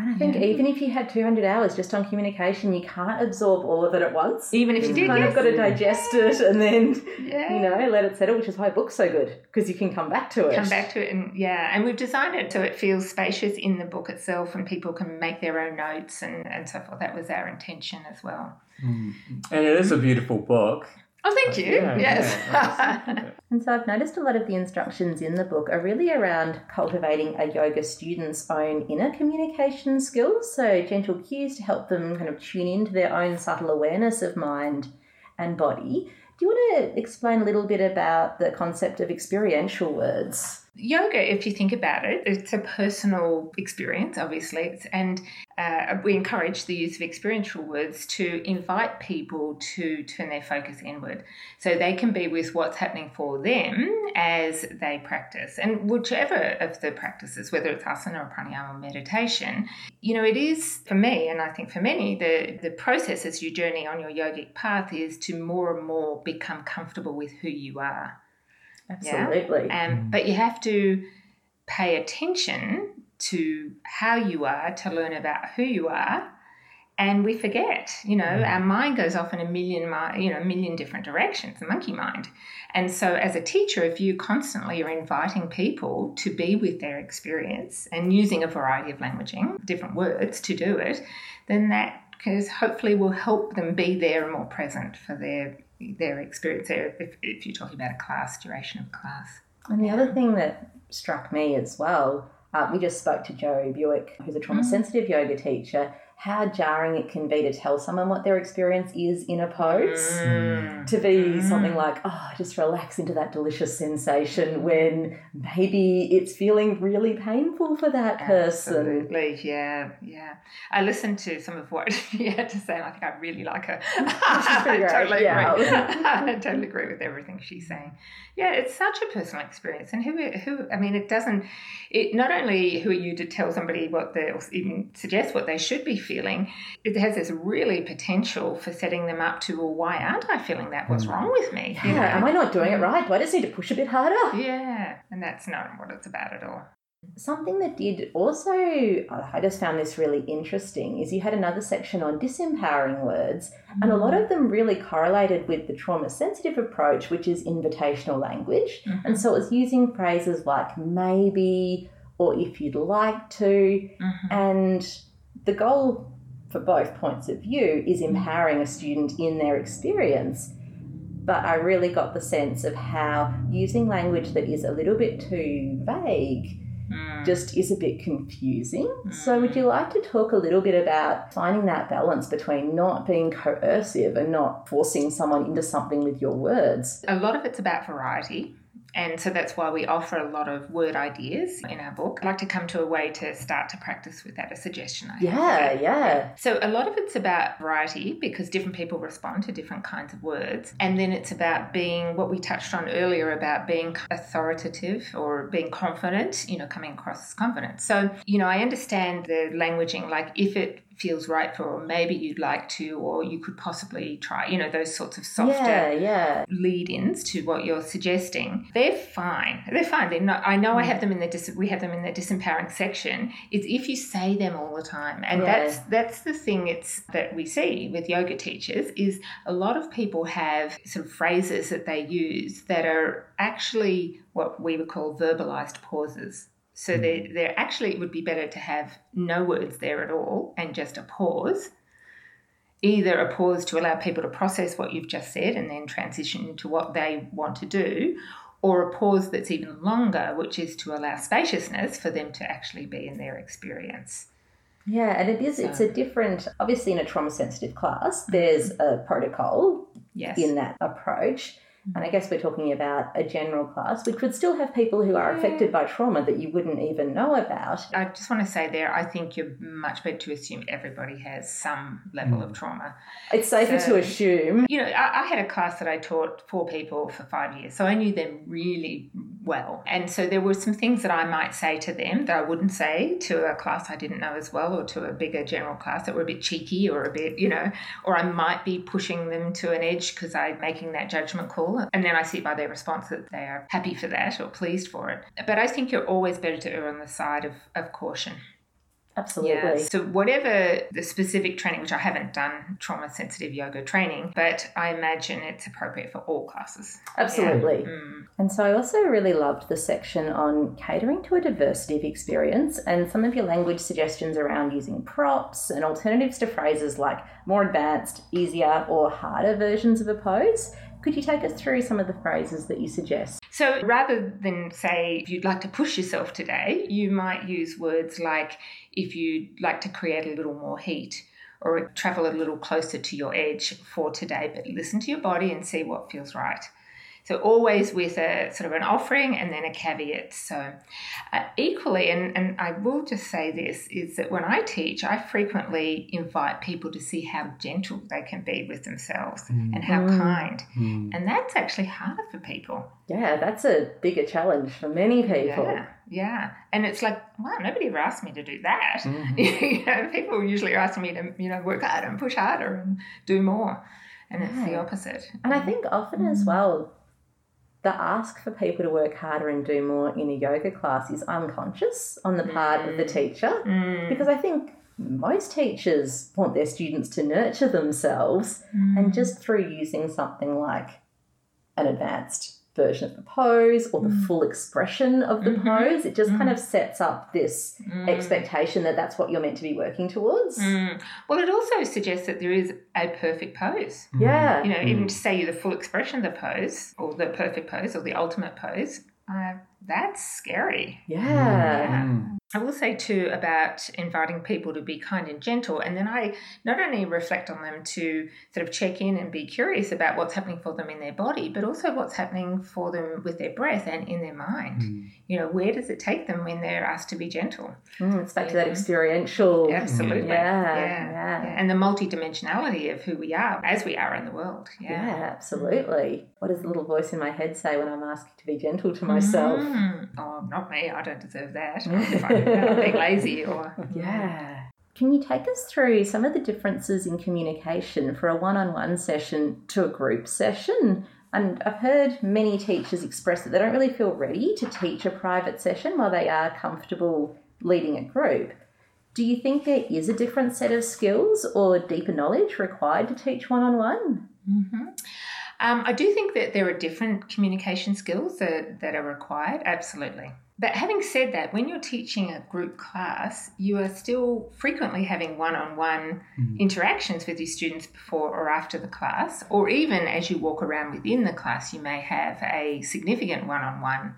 I think yeah. even if you had 200 hours just on communication, you can't absorb all of it at once. Even if you, you did, kind yes. of got to digest it and then, yeah. you know, let it settle, which is why a book's so good because you can come back to it. Come back to it, and yeah, and we've designed it so it feels spacious in the book itself, and people can make their own notes and and so forth. That was our intention as well. Mm. And it is a beautiful book. Oh, thank uh, you. Yeah, yes. Yeah, [LAUGHS] and so I've noticed a lot of the instructions in the book are really around cultivating a yoga student's own inner communication skills. So, gentle cues to help them kind of tune into their own subtle awareness of mind and body. Do you want to explain a little bit about the concept of experiential words? Yoga, if you think about it, it's a personal experience, obviously, it's, and uh, we encourage the use of experiential words to invite people to turn their focus inward so they can be with what's happening for them as they practice. And whichever of the practices, whether it's asana or pranayama or meditation, you know, it is for me, and I think for many, the, the process as you journey on your yogic path is to more and more become comfortable with who you are. Absolutely. Yeah? Um, but you have to pay attention to how you are to learn about who you are and we forget you know mm. our mind goes off in a million you know a million different directions the monkey mind and so as a teacher if you constantly are inviting people to be with their experience and using a variety of languaging different words to do it then that because hopefully will help them be there and more present for their their experience there if, if you're talking about a class duration of class and the yeah. other thing that struck me as well uh, we just spoke to Joe Buick, who's a trauma sensitive mm. yoga teacher, how jarring it can be to tell someone what their experience is in a pose. Mm. To be mm. something like, oh, just relax into that delicious sensation when maybe it's feeling really painful for that person. Absolutely, yeah, yeah. I listened to some of what [LAUGHS] you had to say, and I think I really like her. I [LAUGHS] totally yeah. agree. [LAUGHS] I totally agree with everything she's saying. Yeah, it's such a personal experience, and who, who, I mean, it doesn't. It not only who are you to tell somebody what they or even suggest what they should be feeling, it has this really potential for setting them up to, well, why aren't I feeling that? What's mm. wrong with me? Yeah, you know? am I not doing it right? Do I just need to push a bit harder? Yeah, and that's not what it's about at all. Something that did also, I just found this really interesting, is you had another section on disempowering words, and a lot of them really correlated with the trauma sensitive approach, which is invitational language. Mm-hmm. And so it was using phrases like maybe or if you'd like to. Mm-hmm. And the goal for both points of view is empowering a student in their experience. But I really got the sense of how using language that is a little bit too vague mm. just is a bit confusing. Mm. So, would you like to talk a little bit about finding that balance between not being coercive and not forcing someone into something with your words? A lot of it's about variety. And so that's why we offer a lot of word ideas in our book. I'd like to come to a way to start to practice with that, a suggestion I Yeah, yeah. So a lot of it's about variety because different people respond to different kinds of words. And then it's about being what we touched on earlier about being authoritative or being confident, you know, coming across as confident. So, you know, I understand the languaging, like if it feels right for, or maybe you'd like to, or you could possibly try, you know, those sorts of softer yeah, yeah. lead ins to what you're suggesting. They're fine. They're fine. They're not, I know I mm. have them in the, dis, we have them in the disempowering section. It's if you say them all the time. And yeah. that's, that's the thing it's, that we see with yoga teachers is a lot of people have sort of phrases that they use that are actually what we would call verbalized pauses. So mm. there, there actually it would be better to have no words there at all and just a pause. Either a pause to allow people to process what you've just said and then transition into what they want to do, or a pause that's even longer, which is to allow spaciousness for them to actually be in their experience. Yeah, and it is so. it's a different obviously in a trauma sensitive class, there's mm-hmm. a protocol yes. in that approach. And I guess we're talking about a general class, which would still have people who are affected by trauma that you wouldn't even know about. I just want to say there, I think you're much better to assume everybody has some level mm. of trauma. It's safer so, to assume. You know, I, I, had a class that I taught four people for five years, so I knew them really well. And so there were some things that I might say to them that I wouldn't say to a class I didn't know as well or to a bigger general class that were a bit cheeky or a bit, you know, or I might be pushing them to an edge because I'm making that judgment call and then I see by their response that they are happy for that or pleased for it. But I think you're always better to err on the side of, of caution. Absolutely. Yeah. So, whatever the specific training, which I haven't done trauma sensitive yoga training, but I imagine it's appropriate for all classes. Absolutely. Yeah. Mm. And so, I also really loved the section on catering to a diversity of experience and some of your language suggestions around using props and alternatives to phrases like more advanced, easier, or harder versions of a pose. Could you take us through some of the phrases that you suggest? So rather than say, if you'd like to push yourself today, you might use words like, if you'd like to create a little more heat or travel a little closer to your edge for today, but listen to your body and see what feels right. So always with a sort of an offering and then a caveat. So uh, equally, and, and I will just say this, is that when I teach, I frequently invite people to see how gentle they can be with themselves mm. and how mm. kind. Mm. And that's actually harder for people. Yeah, that's a bigger challenge for many people. Yeah. Yeah, and it's like, wow, nobody ever asked me to do that. Mm-hmm. [LAUGHS] you know, people usually ask me to, you know, work harder and push harder and do more, and it's the opposite. And I think often as mm. well, the ask for people to work harder and do more in a yoga class is unconscious on the part mm. of the mm. teacher mm. because I think most teachers want their students to nurture themselves mm. and just through using something like an advanced version of the pose or the mm. full expression of the mm-hmm. pose. It just mm. kind of sets up this mm. expectation that that's what you're meant to be working towards. Mm. Well, it also suggests that there is a perfect pose. Mm. Yeah. You know, even to say you the full expression of the pose or the perfect pose or the ultimate pose, uh, that's scary. Yeah. yeah. I will say too about inviting people to be kind and gentle, and then I not only reflect on them to sort of check in and be curious about what's happening for them in their body, but also what's happening for them with their breath and in their mind. Mm. You know, where does it take them when they're asked to be gentle? Mm, it's back to that experiential. Absolutely. Yeah, yeah, yeah. And the multidimensionality of who we are as we are in the world. Yeah, yeah absolutely. What does the little voice in my head say when I'm asked to be gentle to myself? Mm. Oh, not me. I don't deserve that. [LAUGHS] I'm being lazy or. Yeah. Can you take us through some of the differences in communication for a one on one session to a group session? And I've heard many teachers express that they don't really feel ready to teach a private session while they are comfortable leading a group. Do you think there is a different set of skills or deeper knowledge required to teach one on one? Um, I do think that there are different communication skills that, that are required, absolutely. But having said that, when you're teaching a group class, you are still frequently having one on one interactions with your students before or after the class, or even as you walk around within the class, you may have a significant one on one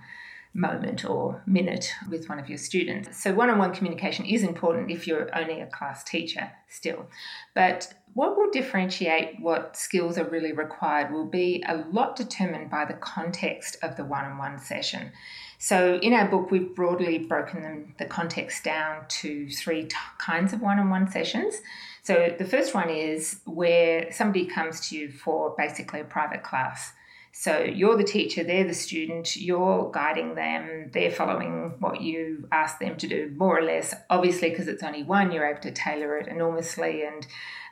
moment or minute with one of your students. So, one on one communication is important if you're only a class teacher still. But what will differentiate what skills are really required will be a lot determined by the context of the one on one session. So, in our book, we've broadly broken them, the context down to three t- kinds of one on one sessions. So, the first one is where somebody comes to you for basically a private class. So, you're the teacher, they're the student, you're guiding them, they're following what you ask them to do, more or less. Obviously, because it's only one, you're able to tailor it enormously and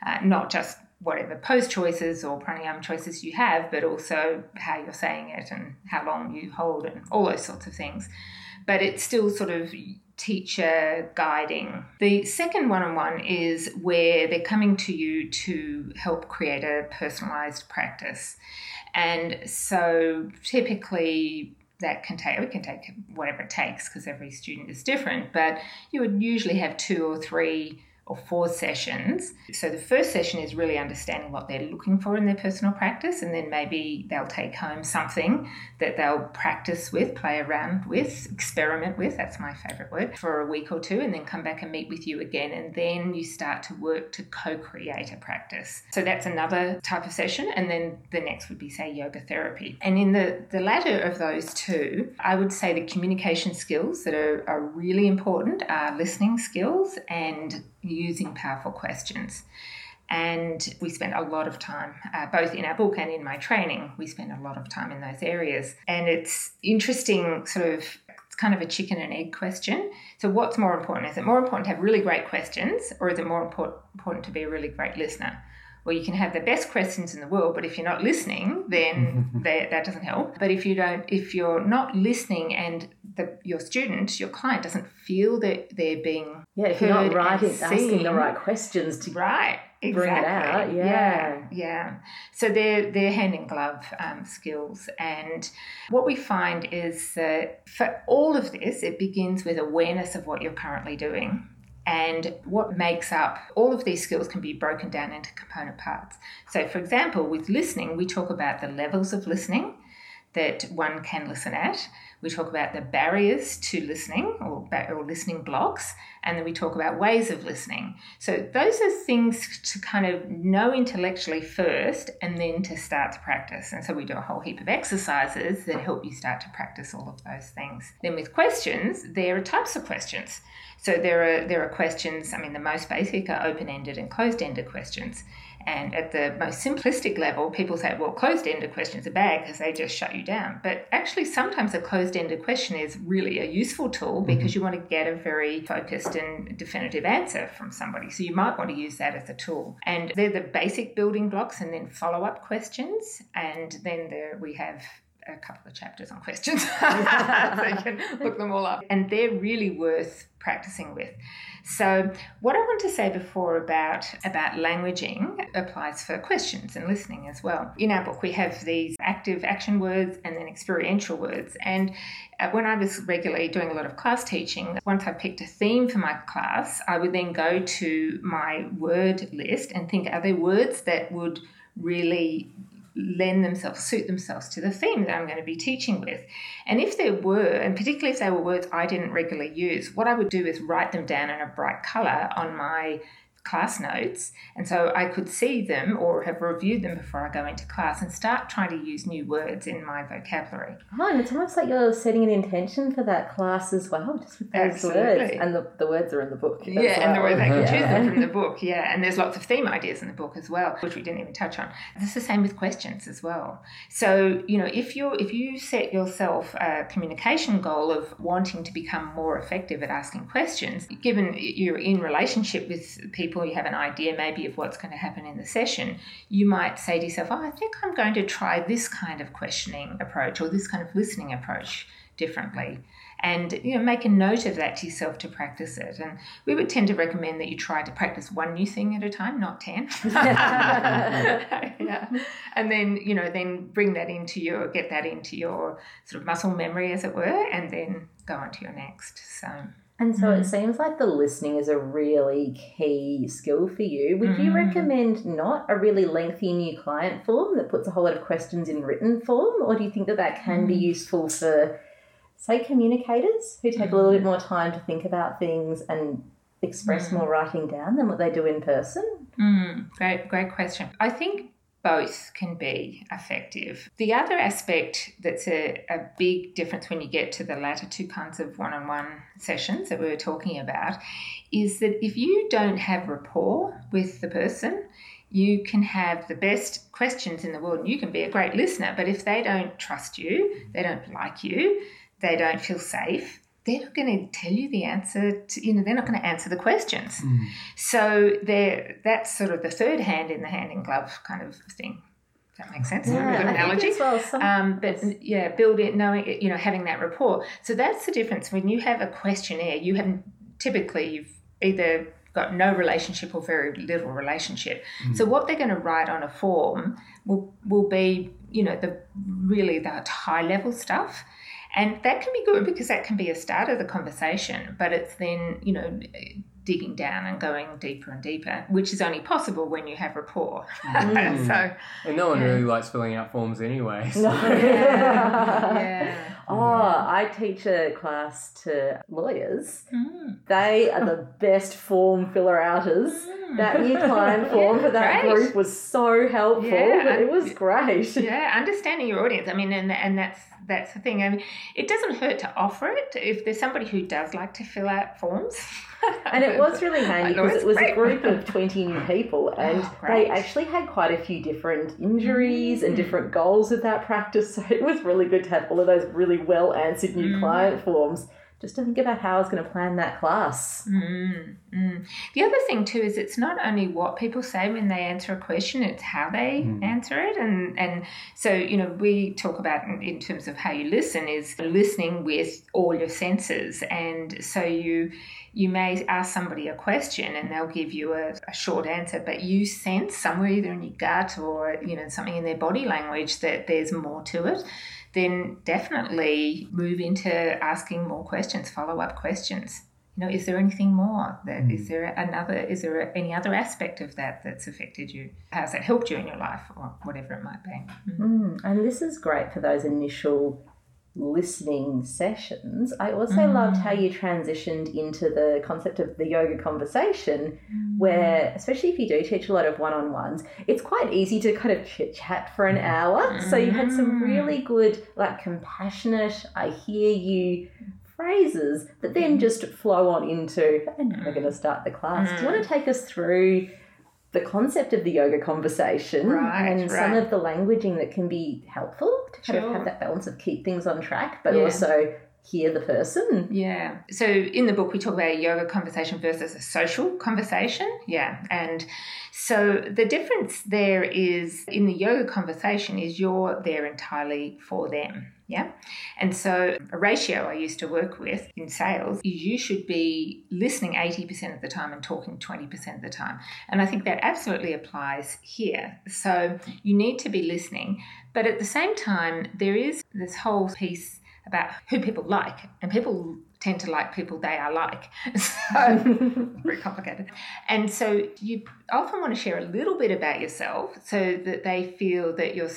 uh, not just whatever pose choices or pranayama choices you have, but also how you're saying it and how long you hold and all those sorts of things. But it's still sort of teacher guiding. The second one on one is where they're coming to you to help create a personalized practice. And so typically that can take it can take whatever it takes because every student is different but you would usually have two or three or four sessions. So the first session is really understanding what they're looking for in their personal practice, and then maybe they'll take home something that they'll practice with, play around with, experiment with that's my favourite word for a week or two, and then come back and meet with you again. And then you start to work to co create a practice. So that's another type of session, and then the next would be, say, yoga therapy. And in the, the latter of those two, I would say the communication skills that are, are really important are listening skills and using powerful questions. And we spent a lot of time, uh, both in our book and in my training, we spent a lot of time in those areas. And it's interesting, sort of, it's kind of a chicken and egg question. So, what's more important? Is it more important to have really great questions, or is it more important to be a really great listener? Well, you can have the best questions in the world, but if you're not listening, then [LAUGHS] that, that doesn't help. But if you don't, if you're not listening and the, your student, your client doesn't feel that they're being yeah, if you're not right, asking the right questions to right exactly. bring it out, yeah. yeah, yeah. So they're they're hand in glove um, skills, and what we find is that for all of this, it begins with awareness of what you're currently doing. And what makes up all of these skills can be broken down into component parts. So, for example, with listening, we talk about the levels of listening that one can listen at. We talk about the barriers to listening or, or listening blocks, and then we talk about ways of listening. So, those are things to kind of know intellectually first and then to start to practice. And so, we do a whole heap of exercises that help you start to practice all of those things. Then, with questions, there are types of questions. So there are there are questions. I mean, the most basic are open-ended and closed-ended questions. And at the most simplistic level, people say, well, closed-ended questions are bad because they just shut you down. But actually, sometimes a closed-ended question is really a useful tool mm-hmm. because you want to get a very focused and definitive answer from somebody. So you might want to use that as a tool. And they're the basic building blocks, and then follow-up questions. And then there we have a couple of chapters on questions. [LAUGHS] so you can look them all up. And they're really worth practicing with. So what I want to say before about about languaging applies for questions and listening as well. In our book we have these active action words and then experiential words and uh, when I was regularly doing a lot of class teaching, once I picked a theme for my class, I would then go to my word list and think are there words that would really lend themselves, suit themselves to the theme that I'm going to be teaching with. And if there were, and particularly if they were words I didn't regularly use, what I would do is write them down in a bright colour on my class notes. And so I could see them or have reviewed them before I go into class and start trying to use new words in my vocabulary. Oh, and it's almost like you're setting an intention for that class as well, just with those Absolutely. words. And the, the words are in the book. Yeah, well. and the words I can choose them from the [LAUGHS] book. Yeah, and there's lots of theme ideas in the book as well, which we didn't even touch on. It's the same with questions as well. So, you know, if you if you set yourself a communication goal of wanting to become more effective at asking questions, given you're in relationship with people people, you have an idea maybe of what's going to happen in the session, you might say to yourself, oh, I think I'm going to try this kind of questioning approach or this kind of listening approach differently. And you know, make a note of that to yourself to practice it. And we would tend to recommend that you try to practice one new thing at a time, not ten. [LAUGHS] yeah. And then you know, then bring that into your get that into your sort of muscle memory, as it were, and then go on to your next. So and so mm. it seems like the listening is a really key skill for you. Would mm. you recommend not a really lengthy new client form that puts a whole lot of questions in written form? Or do you think that that can mm. be useful for, say, communicators who take a little bit mm. more time to think about things and express mm. more writing down than what they do in person? Mm. Great, great question. I think both can be effective. The other aspect that's a, a big difference when you get to the latter two kinds of one on one sessions that we were talking about is that if you don't have rapport with the person, you can have the best questions in the world and you can be a great listener, but if they don't trust you, they don't like you, they don't feel safe, they're not going to tell you the answer to, you know they're not going to answer the questions. Mm. so they that's sort of the third hand in the hand in glove kind of thing. Does that makes sense? Yeah, good analogy. well, some, um, but yeah build it knowing you know having that rapport. So that's the difference. When you have a questionnaire you have typically you've either got no relationship or very little relationship. Mm. so what they're going to write on a form will will be you know the really the high level stuff and that can be good because that can be a start of the conversation, but it's then, you know, digging down and going deeper and deeper, which is only possible when you have rapport. Mm. [LAUGHS] so, and no one yeah. really likes filling out forms anyway. [LAUGHS] So. No. yeah. yeah. Oh, I teach a class to lawyers. Mm. They are the best form filler outers. Mm. That new client form yeah, for that great. group was so helpful. Yeah, it was great. Yeah, understanding your audience. I mean, and and that's that's the thing. I mean, it doesn't hurt to offer it if there's somebody who does like to fill out forms. [LAUGHS] and it was really handy because it was great. a group of 20 new [LAUGHS] people and oh, they actually had quite a few different injuries mm. and different goals with that practice. [LAUGHS] So it was really good to have all of those really well answered new mm. client forms just to think about how I was going to plan that class. Mm, mm. The other thing too is it's not only what people say when they answer a question; it's how they mm. answer it. And and so you know we talk about in, in, terms of how you listen is listening with all your senses, and so you you may ask somebody a question and they'll give you a, a short answer, but you sense somewhere either in your gut or you know something in their body language that there's more to it then definitely move into asking more questions, follow up questions. You know, is there anything more? That mm. is there another? Is there any other aspect of that that's affected you? How's that helped you in your life, or whatever it might be? Mm. Mm. And this is great for those initial listening sessions. I also mm. loved how you transitioned into the concept of the yoga conversation, mm. where, especially if you do teach a lot of one on ones, it's quite easy to kind of chit chat for an hour. Mm. So you had some really mm. good, like, compassionate, I hear you phrases that then mm. just flow on into, and we're going to start the class. Do you want to mm. take us through? The concept of the yoga conversation right, and right. some of the languaging that can be helpful to kind sure. of have that balance of keep things on track, but yeah. also hear the person. Yeah. So in the book, we talk about a yoga conversation versus a social conversation. Yeah. And so the difference there is in the yoga conversation is you're there entirely for them. Yeah. And so a ratio I used to work with in sales is you should be listening 80% of the time and talking 20% of the time. And I think that absolutely applies here. So you need to be listening. But at the same time, there is this whole piece about who people like, and people tend to like people they are like. [LAUGHS] So, [LAUGHS] very complicated. And so, you often want to share a little bit about yourself so that they feel that you're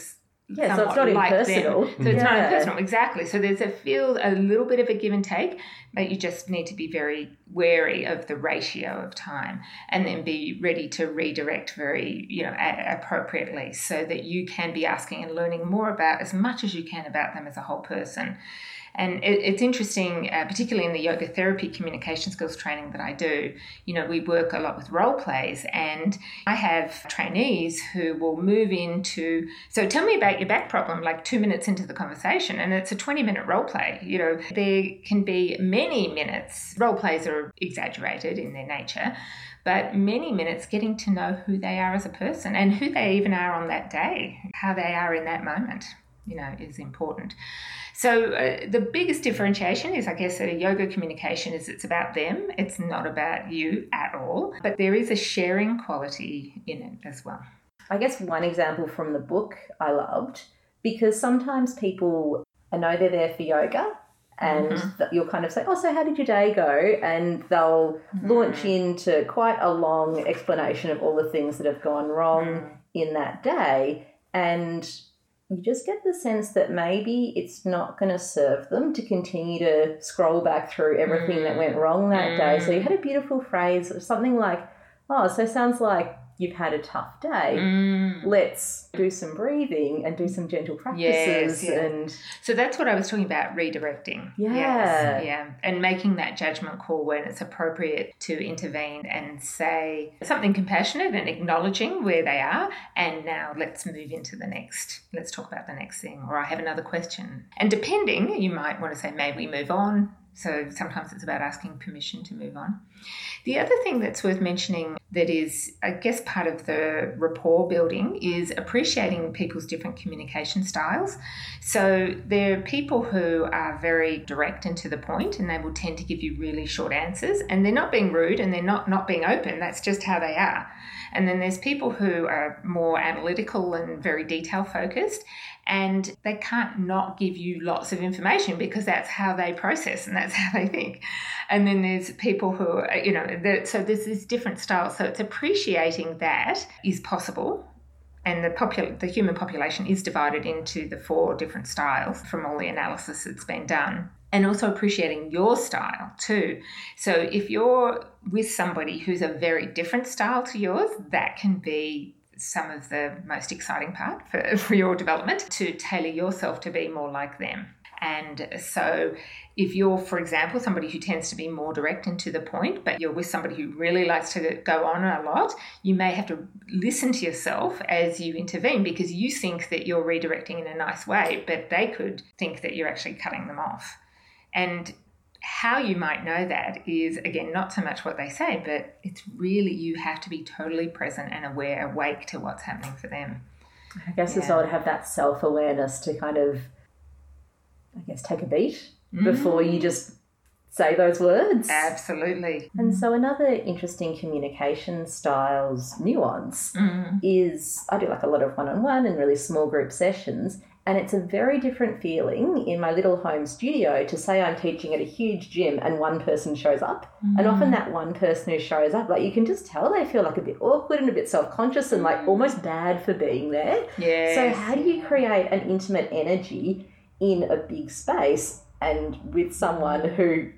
yeah, so it's not like impersonal. Them. So it's yeah. not impersonal, exactly. So there's a feel a little bit of a give and take, but you just need to be very wary of the ratio of time, and then be ready to redirect very, you know, a- appropriately, so that you can be asking and learning more about as much as you can about them as a whole person. And it, it's interesting, uh, particularly in the yoga therapy communication skills training that I do. You know, we work a lot with role plays, and I have trainees who will move into. So, tell me about your back problem, like two minutes into the conversation, and it's a 20 minute role play. You know, there can be many minutes. Role plays are exaggerated in their nature but many minutes getting to know who they are as a person and who they even are on that day, how they are in that moment, you know, is important. So uh, the biggest differentiation is, I guess, that a yoga communication is it's about them. It's not about you at all, but there is a sharing quality in it as well. I guess one example from the book I loved because sometimes people I know they're there for yoga and mm-hmm. you'll kind of say, Oh, so how did your day go? And they'll mm-hmm. launch into quite a long explanation of all the things that have gone wrong mm-hmm. in that day. And you just get the sense that maybe it's not going to serve them to continue to scroll back through everything mm. that went wrong that mm. day. So you had a beautiful phrase, something like, oh, so sounds like you've had a tough day. Mm. Let's do some breathing and do some gentle practices. Yes, yeah. And so that's what I was talking about redirecting. Yeah, yes, yeah, and making that judgment call when it's appropriate to intervene and say something compassionate and acknowledging where they are. And now let's move into the next. Let's talk about the next thing. Or I have another question. And depending, you might want to say, may we move on? So sometimes it's about asking permission to move on. The other thing that's worth mentioning that is, I guess, part of the rapport building is appreciating people's different communication styles. So there are people who are very direct and to the point, and they will tend to give you really short answers, and they're not being rude and they're not not being open. That's just how they are. And then there's people who are more analytical and very detail focused, and they can't not give you lots of information because that's how they process and that's [LAUGHS] how they think. And then there's people who, are, you know, so there's this different style. So it's appreciating that is possible. And the, popul- the human population is divided into the four different styles from all the analysis that's been done and also appreciating your style too. So if you're with somebody who's a very different style to yours, that can be some of the most exciting part for, [LAUGHS] for your development to tailor yourself to be more like them. And so, if you're, for example, somebody who tends to be more direct and to the point, but you're with somebody who really likes to go on a lot, you may have to listen to yourself as you intervene because you think that you're redirecting in a nice way, but they could think that you're actually cutting them off. And how you might know that is again not so much what they say, but it's really you have to be totally present and aware, awake to what's happening for them. I guess yeah. as well to have that self awareness to kind of, I guess, take a beat mm. before you just say those words. Absolutely. And so another interesting communication styles nuance mm. is I do like a lot of one on one and really small group sessions and it's a very different feeling in my little home studio to say I'm teaching at a huge gym and one person shows up. Mm. And often that one person who shows up, like you can just tell they feel like a bit awkward and a bit self conscious and like almost bad for being there. Yeah. So, how do you create an intimate energy in a big space and with someone who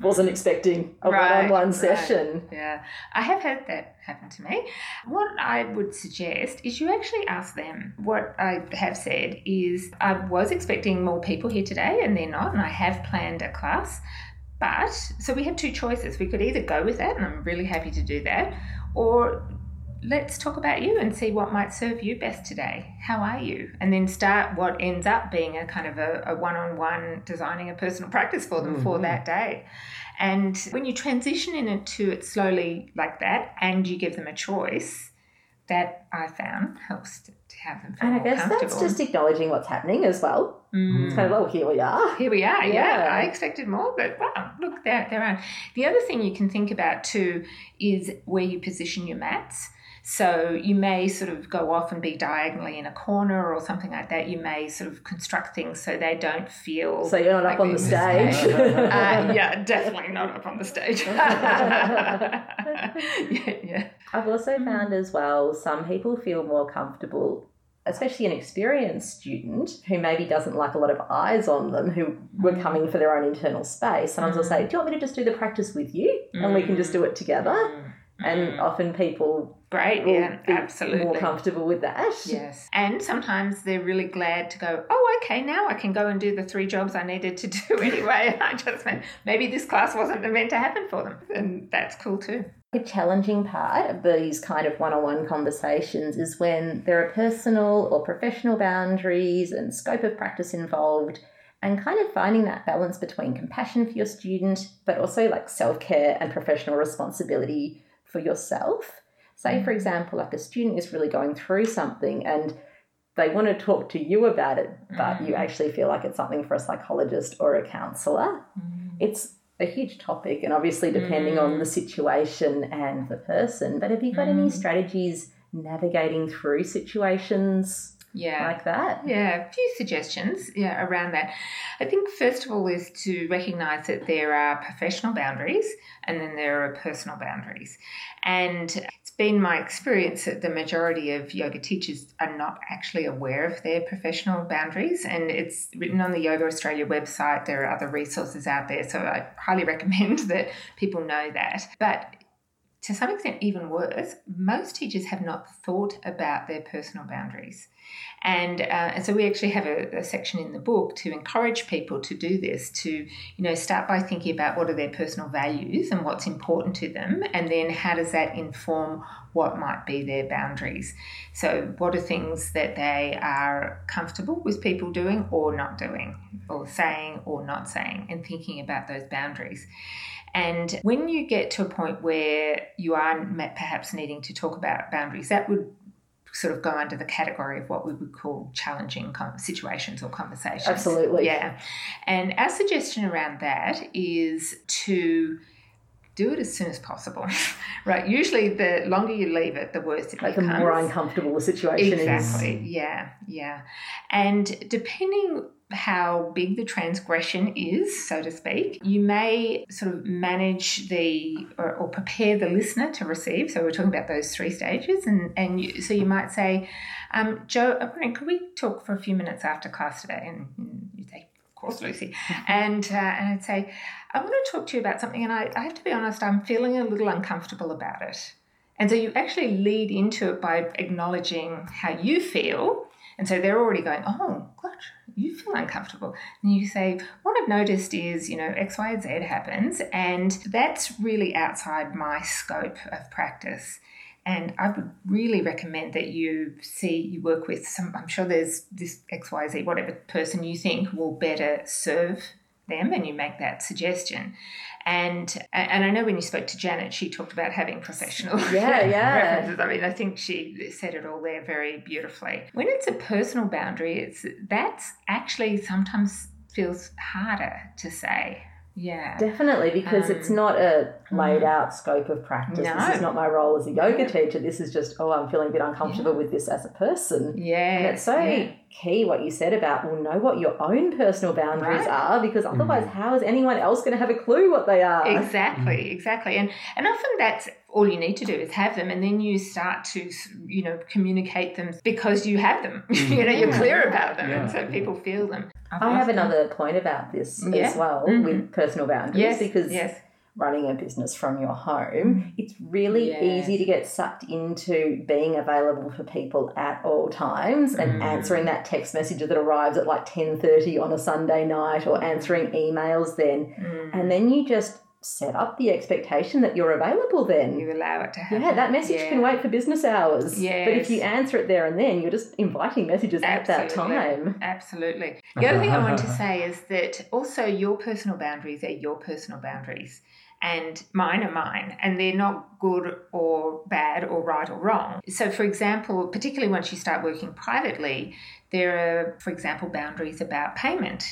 wasn't expecting a right, one-on-one session. Yeah, I have had that happen to me. What I would suggest is you actually ask them. What I have said is I was expecting more people here today, and they're not, and I have planned a class. But so we have two choices. We could either go with that, and I'm really happy to do that, or let's talk about you and see what might serve you best today. How are you? And then start what ends up being a kind of a, one on one designing a personal practice for them mm-hmm. for that day. And when you transition into it slowly like that and you give them a choice, that I found helps to, to have them feel And I guess that's just acknowledging what's happening as well. Mm. It's kind of, oh, here we are. Here we are, yeah. yeah. I expected more, but wow, look, there, there are. The other thing you can think about too is where you position your mats. So you may sort of go off and be diagonally in a corner or something like that. You may sort of construct things so they don't feel. So you're not like up on the stage. [LAUGHS] uh, yeah, definitely not up on the stage. [LAUGHS] yeah, yeah. I've also found as well some people feel more comfortable especially an experienced student who maybe doesn't like a lot of eyes on them, who were mm. coming for their own internal space, sometimes mm. will say, Do you want me to just do the practice with you? And we can just do it together. And mm. often people Great, yeah, absolutely. More comfortable with that. Yes. And sometimes they're really glad to go, oh, okay, now I can go and do the three jobs I needed to [LAUGHS] do anyway. I just meant maybe this class wasn't meant to happen for them. And that's cool too. The challenging part of these kind of one on one conversations is when there are personal or professional boundaries and scope of practice involved, and kind of finding that balance between compassion for your student, but also like self care and professional responsibility for yourself. Say, for mm. example, like a student is really going through something and they want to talk to you about it, but you mm. actually feel like it's something for a psychologist or a counselor. Mm. It's a huge topic, and obviously, depending mm. on the situation and the person. But have you got mm. any strategies navigating through situations yeah. like that? Yeah, a few suggestions yeah, around that. I think first of all is to recognize that there are professional boundaries and then there are personal boundaries. And it's been my experience that the majority of yoga teachers are not actually aware of their professional boundaries. And it's written on the Yoga Australia website. There are other resources out there. So I highly [LAUGHS] recommend that people know that. But to some extent, even worse, most teachers have not thought about their personal boundaries. And, uh, and so we actually have a, a, section in the book to encourage people to do this, to, you know, start by thinking about what are their personal values and what's important to them, and then how does that inform what might be their boundaries. So, what are things that they are comfortable with people doing or not doing, or saying or not saying, and thinking about those boundaries. And when you get to a point where you are perhaps needing to talk about boundaries, that would sort of go under the category of what we would call challenging situations or conversations. Absolutely. Yeah. And our suggestion around that is to do it as soon as possible. [LAUGHS] right. Usually, the longer you leave it, the worse it like becomes. The more uncomfortable the situation exactly. is. Exactly. Yeah. Yeah. And depending how big the transgression is, so to speak, you may sort of manage the or, or, prepare the listener to receive. So we're talking about those three stages, and and you, so you might say, um, Jo, I'm could we talk for a few minutes after class today? And, and you say, of course, Lucy, and uh, and I'd say, I want to talk to you about something, and I, I have to be honest, I'm feeling a little uncomfortable about it. And so you actually lead into it by acknowledging how you feel. And so they're already going, oh, gosh, you feel uncomfortable. And you say, What I've noticed is, you know, X, Y, Z happens, and that's really outside my scope of practice. And I would really recommend that you see, you work with some, I'm sure there's this XYZ, whatever person you think will better serve them, and you make that suggestion. And and I know when you spoke to Janet, she talked about having professional [LAUGHS] yeah, [LAUGHS] yeah. references. I mean, I think she said it all there very beautifully. When it's a personal boundary, it's that's actually sometimes feels harder to say. Yeah. Definitely, because um, it's not a laid mm. out scope of practice. No. This is not my role as a yoga teacher. This is just, oh, I'm feeling a bit uncomfortable yeah. with this as a person. Yeah. And it's so yeah. key what you said about, well, know what your own personal boundaries right. are, because otherwise, mm. how is anyone else going to have a clue what they are? Exactly, mm. exactly. And, and often that's all you need to do is have them and then you start to you know communicate them because you have them [LAUGHS] you know you're clear about them yeah. and so people feel them i have another point about this yeah. as well mm-hmm. with personal boundaries yes. because yes running a business from your home, it's really easy to get sucked into being available for people at all times and mm. answering that text message that arrives at like 10:30 on a Sunday night or answering emails then. Mm. And then you just set up the expectation that you're available then. You allow it to happen. Yeah, that message yeah. can wait for business hours. Yes. But if you answer it there and then, you're just inviting messages Absolutely. at that time. Absolutely. The other thing I want to [LAUGHS] say is that also your personal boundaries are your personal boundaries and mine are mine, and they're not good or bad or right or wrong. So, for example, particularly once you start working privately, there are, for example, boundaries about payment.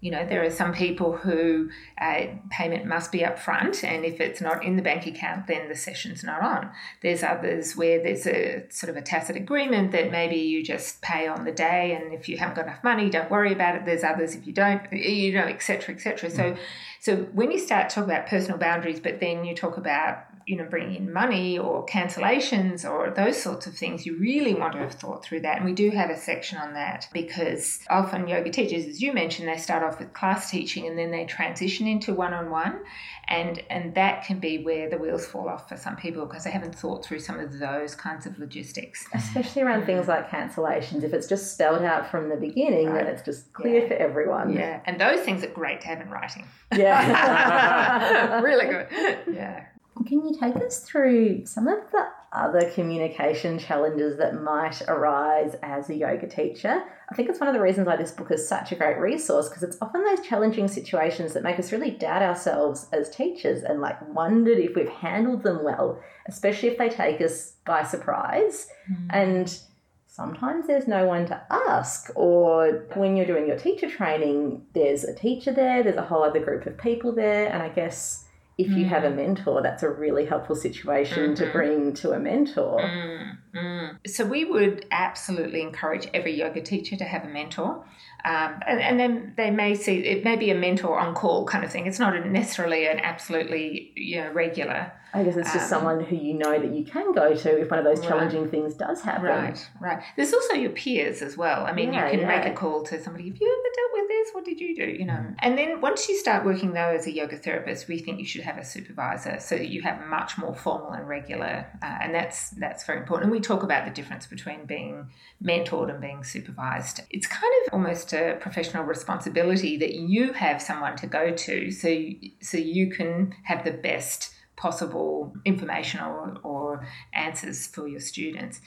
You know, there are some people who uh, payment must be upfront, and if it's not in the bank account, then the session's not on. There's others where there's a sort of a tacit agreement that maybe you just pay on the day, and if you haven't got enough money, don't worry about it. There's others if you don't, you know, etc., etc. So, so when you start talking about personal boundaries, but then you talk about you know, bringing in money or cancellations or those sorts of things, you really want to have thought through that. And we do have a section on that because often yoga teachers, as you mentioned, they start off with class teaching and then they transition into one on one. And, and that can be where the wheels fall off for some people because they haven't thought through some of those kinds of logistics. Especially around mm. things like cancellations. If it's just spelled out from the beginning, right. then it's just clear yeah. for everyone. Yeah. And those things are great to have in writing. Yeah. [LAUGHS] really good. [LAUGHS] Yeah. Can you take us through some of the other communication challenges that might arise as a yoga teacher? I think it's one of the reasons why this book is such a great resource because it's often those challenging situations that make us really doubt ourselves as teachers and like wondered if we've handled them well, especially if they take us by surprise. Mm. And sometimes there's no one to ask. Or when you're doing your teacher training, there's a teacher there, there's a whole other group of people there, and I guess if you mm. have a mm. mentor, that's a really helpful situation mm-hmm. to bring to a mentor. Mm, mm. So, we would absolutely encourage every yoga teacher to have a mentor. Um, and, and, then they may see it may be a mentor on call kind of thing. It's not necessarily an absolutely you know regular I guess it's just um, someone who you know that you can go to if one of those challenging right. things does happen. Right, right. There's also your peers as well. I mean, yeah, you can yeah. make a call to somebody. Have you ever dealt with this? What did you do? You know. Mm. And then once you start working though as a yoga therapist, we think you should have a supervisor so that you have much more formal and regular. Uh, and that's that's very important. And we talk about the difference between being mentored and being supervised. It's kind of almost a professional responsibility that you have someone to go to, so so you can have the best possible information or, or answers for your students.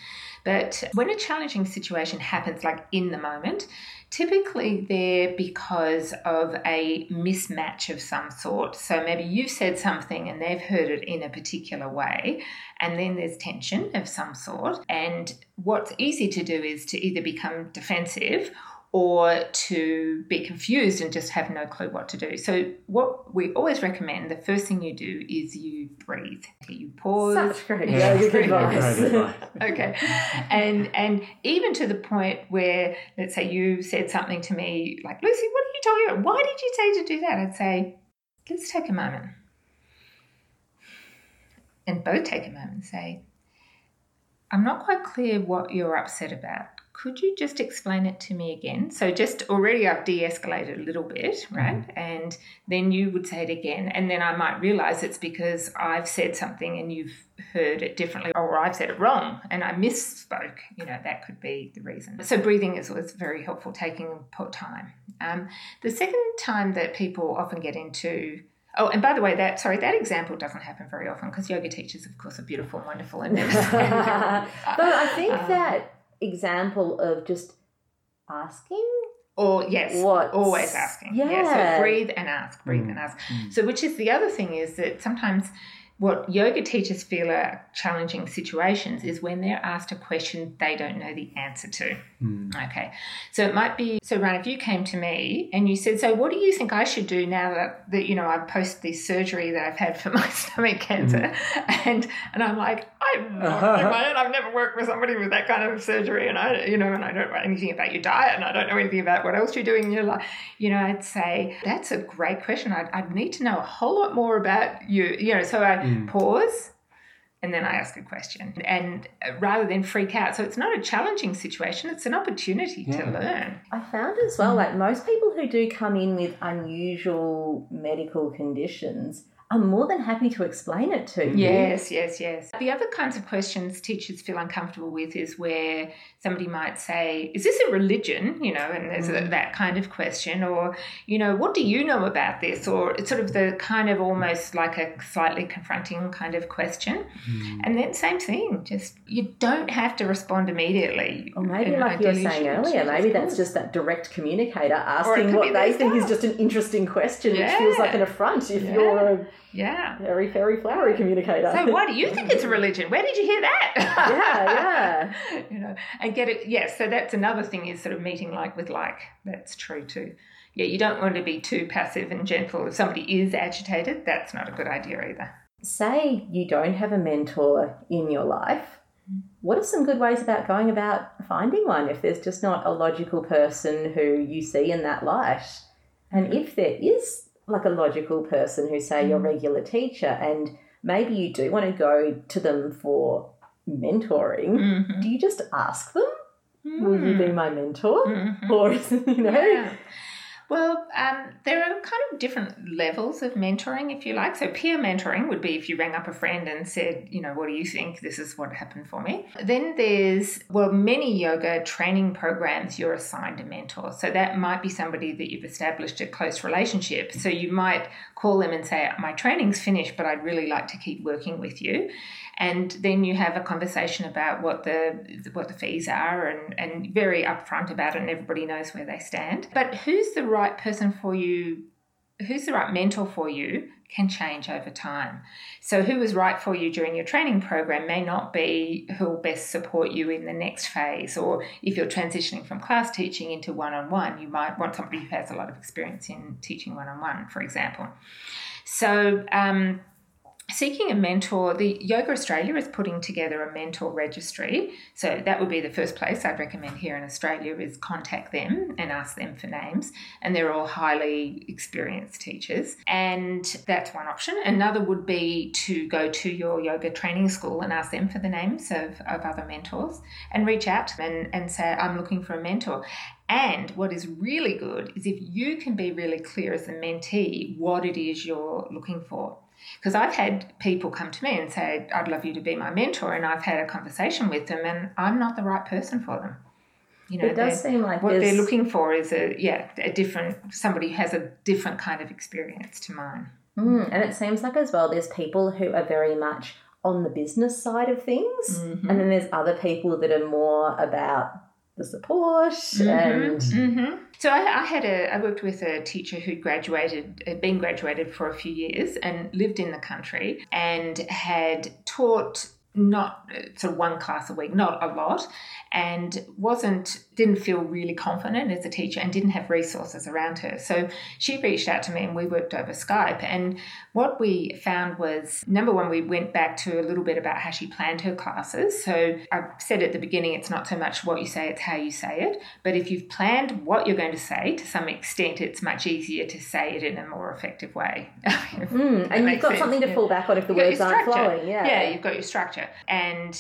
But when a challenging situation happens, like in the moment, typically they're because of a mismatch of some sort. So maybe you've said something and they've heard it in a particular way, and then there's tension of some sort. And what's easy to do is to either become defensive or to be confused and just have no clue what to do. So, what we always recommend the first thing you do is you breathe. You pause. Such great yeah. advice. [LAUGHS] okay, and and even to the point where, let's say you said something to me like, Lucy, what are you talking about? Why did you say to do that? I'd say, let's take a moment, and both take a moment and say, I'm not quite clear what you're upset about could you just explain it to me again? So, just already I've de escalated a little bit, mm-hmm. right? Mm-hmm. And then you would say it again. And then I might realize it's because I've said something and you've heard it differently, or I've said it wrong and I misspoke. You know, that could be the reason. So, breathing is always very helpful, taking time. Um, the second time that people often get into Oh, and by the way, that sorry, that example doesn't happen very often because yoga teachers, of course, are beautiful and wonderful and [LAUGHS] but I think um, that example of just asking or yes, what always asking. Yeah. yeah. So breathe and ask, breathe mm. and ask. Mm. So which is the other thing is that sometimes what yoga teachers feel are challenging situations is when they're asked a question they don't know the answer to. Mm. Okay. So it might be so Ron, if you came to me and you said, So what do you think I should do now that, that you know I've post this surgery that I've had for [LAUGHS] my stomach cancer? Mm. And and I'm like, I'm not I've never worked with somebody with that kind of surgery and I you know, and I don't know anything about your diet and I don't know anything about what else you're doing in your life. You know, I'd say, That's a great question. I'd, I'd need to know a whole lot more about you. You know, so I mm. pause and then I ask a question. And rather than freak out, so it's not a challenging situation, it's an opportunity yeah. to learn. I found as well, like most people who do come in with unusual medical conditions I'm more than happy to explain it to you. Yes, yes, yes. The other kinds of questions teachers feel uncomfortable with is where somebody might say, Is this a religion? You know, and there's mm. a, that kind of question. Or, you know, what do you know about this? Or it's sort of the kind of almost like a slightly confronting kind of question. Mm. And then, same thing, just you don't have to respond immediately. Or maybe, like you were saying earlier, maybe that's just that direct communicator asking what they think is just an interesting question, yeah. which feels like an affront if yeah. you're a yeah. Very very flowery communicator. So why do you think it's a [LAUGHS] religion? Where did you hear that? yeah, yeah. [LAUGHS] you know, and get it. Yes, so that's another thing is sort of meeting like with like. That's true too. Yeah, you don't want to be too passive and gentle. If somebody is agitated, that's not a good idea either. Say you don't have a mentor in your life. What are some good ways about going about finding one if there's just not a logical person who you see in that light? And mm-hmm. if there is like a logical person who say mm. your regular teacher and maybe you do want to go to them for mentoring, Mhm. do you just ask them, "Will you be my mentor?" Mhm. Or [LAUGHS] you know? Yeah. Well, um, there are kind of different levels of mentoring, if you like. So, peer mentoring would be if you rang up a friend and said, you know, what do you think? This is what happened for me. Then there's, well, many yoga training programs, you're assigned a mentor. So, that might be somebody that you've established a close relationship. So, you might call them and say, my training's finished, but I'd really like to keep working with you and then you have a conversation about what the what the fees are and, and very upfront about it and everybody knows where they stand. But who's the right person for you who's the right mentor for you can change over time. So who was right for you during your training program may not be who will best support you in the next phase. Or if you're transitioning from class teaching into one-on-one you might want somebody who has a lot of experience in teaching one-on-one for example. So um, seeking a mentor, the Yoga Australia is putting together a mentor registry. So that would be the first place I'd recommend here in Australia is contact them and ask them for names. And they're all highly experienced teachers. And that's one option. Another would be to go to your yoga training school and ask them for the names of, of other mentors and reach out to them and, and say, I'm looking for a mentor. And what is really good is if you can be really clear as a mentee what it is you're looking for. Because I've had people come to me and say, I'd love you to be my mentor, and I've had a conversation with them, and I'm not the right person for them. You know, It does seem like what they're looking for is a yeah a different somebody who has a different kind of experience to mine. Mm, and it seems like as well, there's people who are very much on the business side of things, Mhm. and then there's other people that are more about the support and hmm So I, I had a I worked with a teacher who graduated, had been graduated for a few years, and lived in the country, and had taught not sort of one class a week, not a lot, and wasn't didn't feel really confident as a teacher, and didn't have resources around her. So she reached out to me, and we worked over Skype. And what we found was number one, we went back to a little bit about how she planned her classes. So I said at the beginning, it's not so much what you say, it's how you say it. But if you've planned what you're going to say, to some extent, it's much easier to say it in a more effective way. [LAUGHS] Mm, and you've got sense, something to yeah. fall back on if the You've words aren't flowing. Yeah. Yeah, you've got your structure. And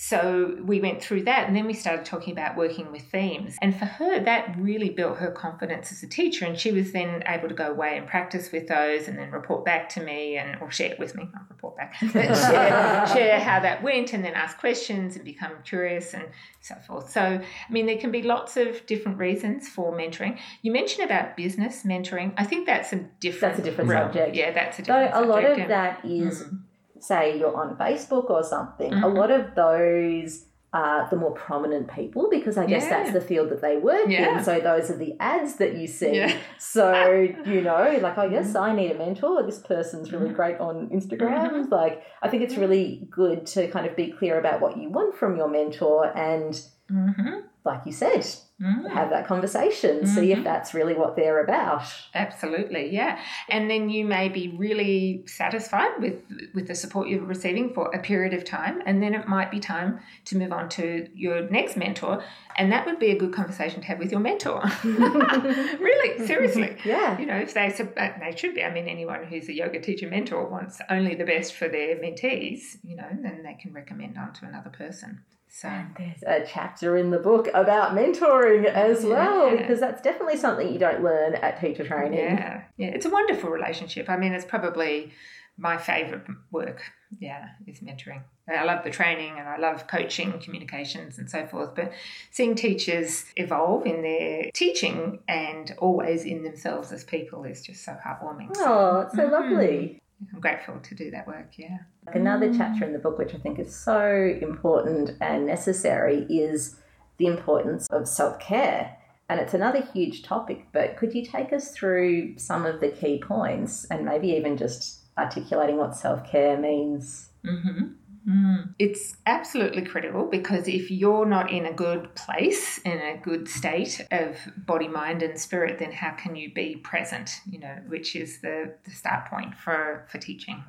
so we went through that and then we started talking about working with themes. And for her, that really built her confidence as a teacher. And she was then able to go away and practice with those and then report back to me and or share it with me, not report back, [LAUGHS] but share, share how that went and then ask questions and become curious and so forth. So, I mean, there can be lots of different reasons for mentoring. You mentioned about business mentoring. I think that's a different That's a different realm. subject. Yeah, that's a different So different a lot of yeah. that is, Mm. Say, you're on Facebook or something. A Mhm. lot of those are the more prominent people because I guess Yeah. that's the field that they work Yeah. in. So those are the ads that you see. Yeah. So [LAUGHS] you know, like, oh yes, I need a mentor. This person's really great on Instagram. Mhm. Like, I think it's really good to kind of be clear about what you want from your mentor and. Mhm. Like you said, Mm. have that conversation, see if Mhm. that's really what they're about. Absolutely, yeah. And then you may be really satisfied with with the support you're receiving for a period of time, and then it might be time to move on to your next mentor, and that would be a good conversation to have with your mentor. [LAUGHS] [LAUGHS] really, seriously. Yeah. You know, if they uh, they should be. I mean, anyone who's a yoga teacher mentor wants only the best for their mentees. You know, then they can recommend on to another person. So There's a chapter in the book about mentoring as well, because that's definitely something you don't learn at teacher training. Yeah, yeah, it's a wonderful relationship. I mean, it's probably my favourite work. Yeah, is mentoring. I love the training and I love coaching, communications, and so forth. But seeing teachers evolve in their teaching and always in themselves as people is just so heartwarming. So Oh, it's so Mhm. lovely. I'm grateful to do that work. Yeah. Another chapter in the book, which I think is so important and necessary, is the importance of self care. And it's another huge topic, but could you take us through some of the key points and maybe even just articulating what self care means? Mm-hmm. Mm. It's absolutely critical because if you're not in a good place, in a good state of body, mind, and spirit, then how can you be present? You know, which is the, the start point for, for teaching,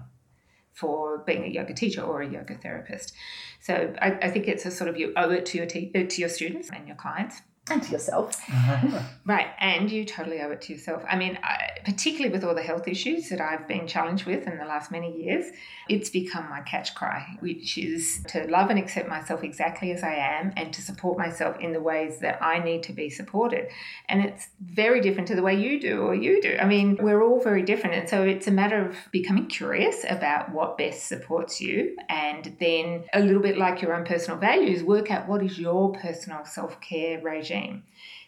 for being a yoga teacher or a yoga therapist. So I, I think it's a sort of you owe it to your te- uh, to your students and your clients and to yourself. Uh-huh. right, and you totally owe it to yourself. I mean, I, particularly with all the health issues that I've been challenged with in the last many years, it's become my catch cry, which is to love and accept myself exactly as I am and to support myself in the ways that I need to be supported. And it's very different to the way you do or you do. I mean, we're all very different. And so it's a matter of becoming curious about what best supports you and then a little bit like your own personal values, work out what is your personal self care regime.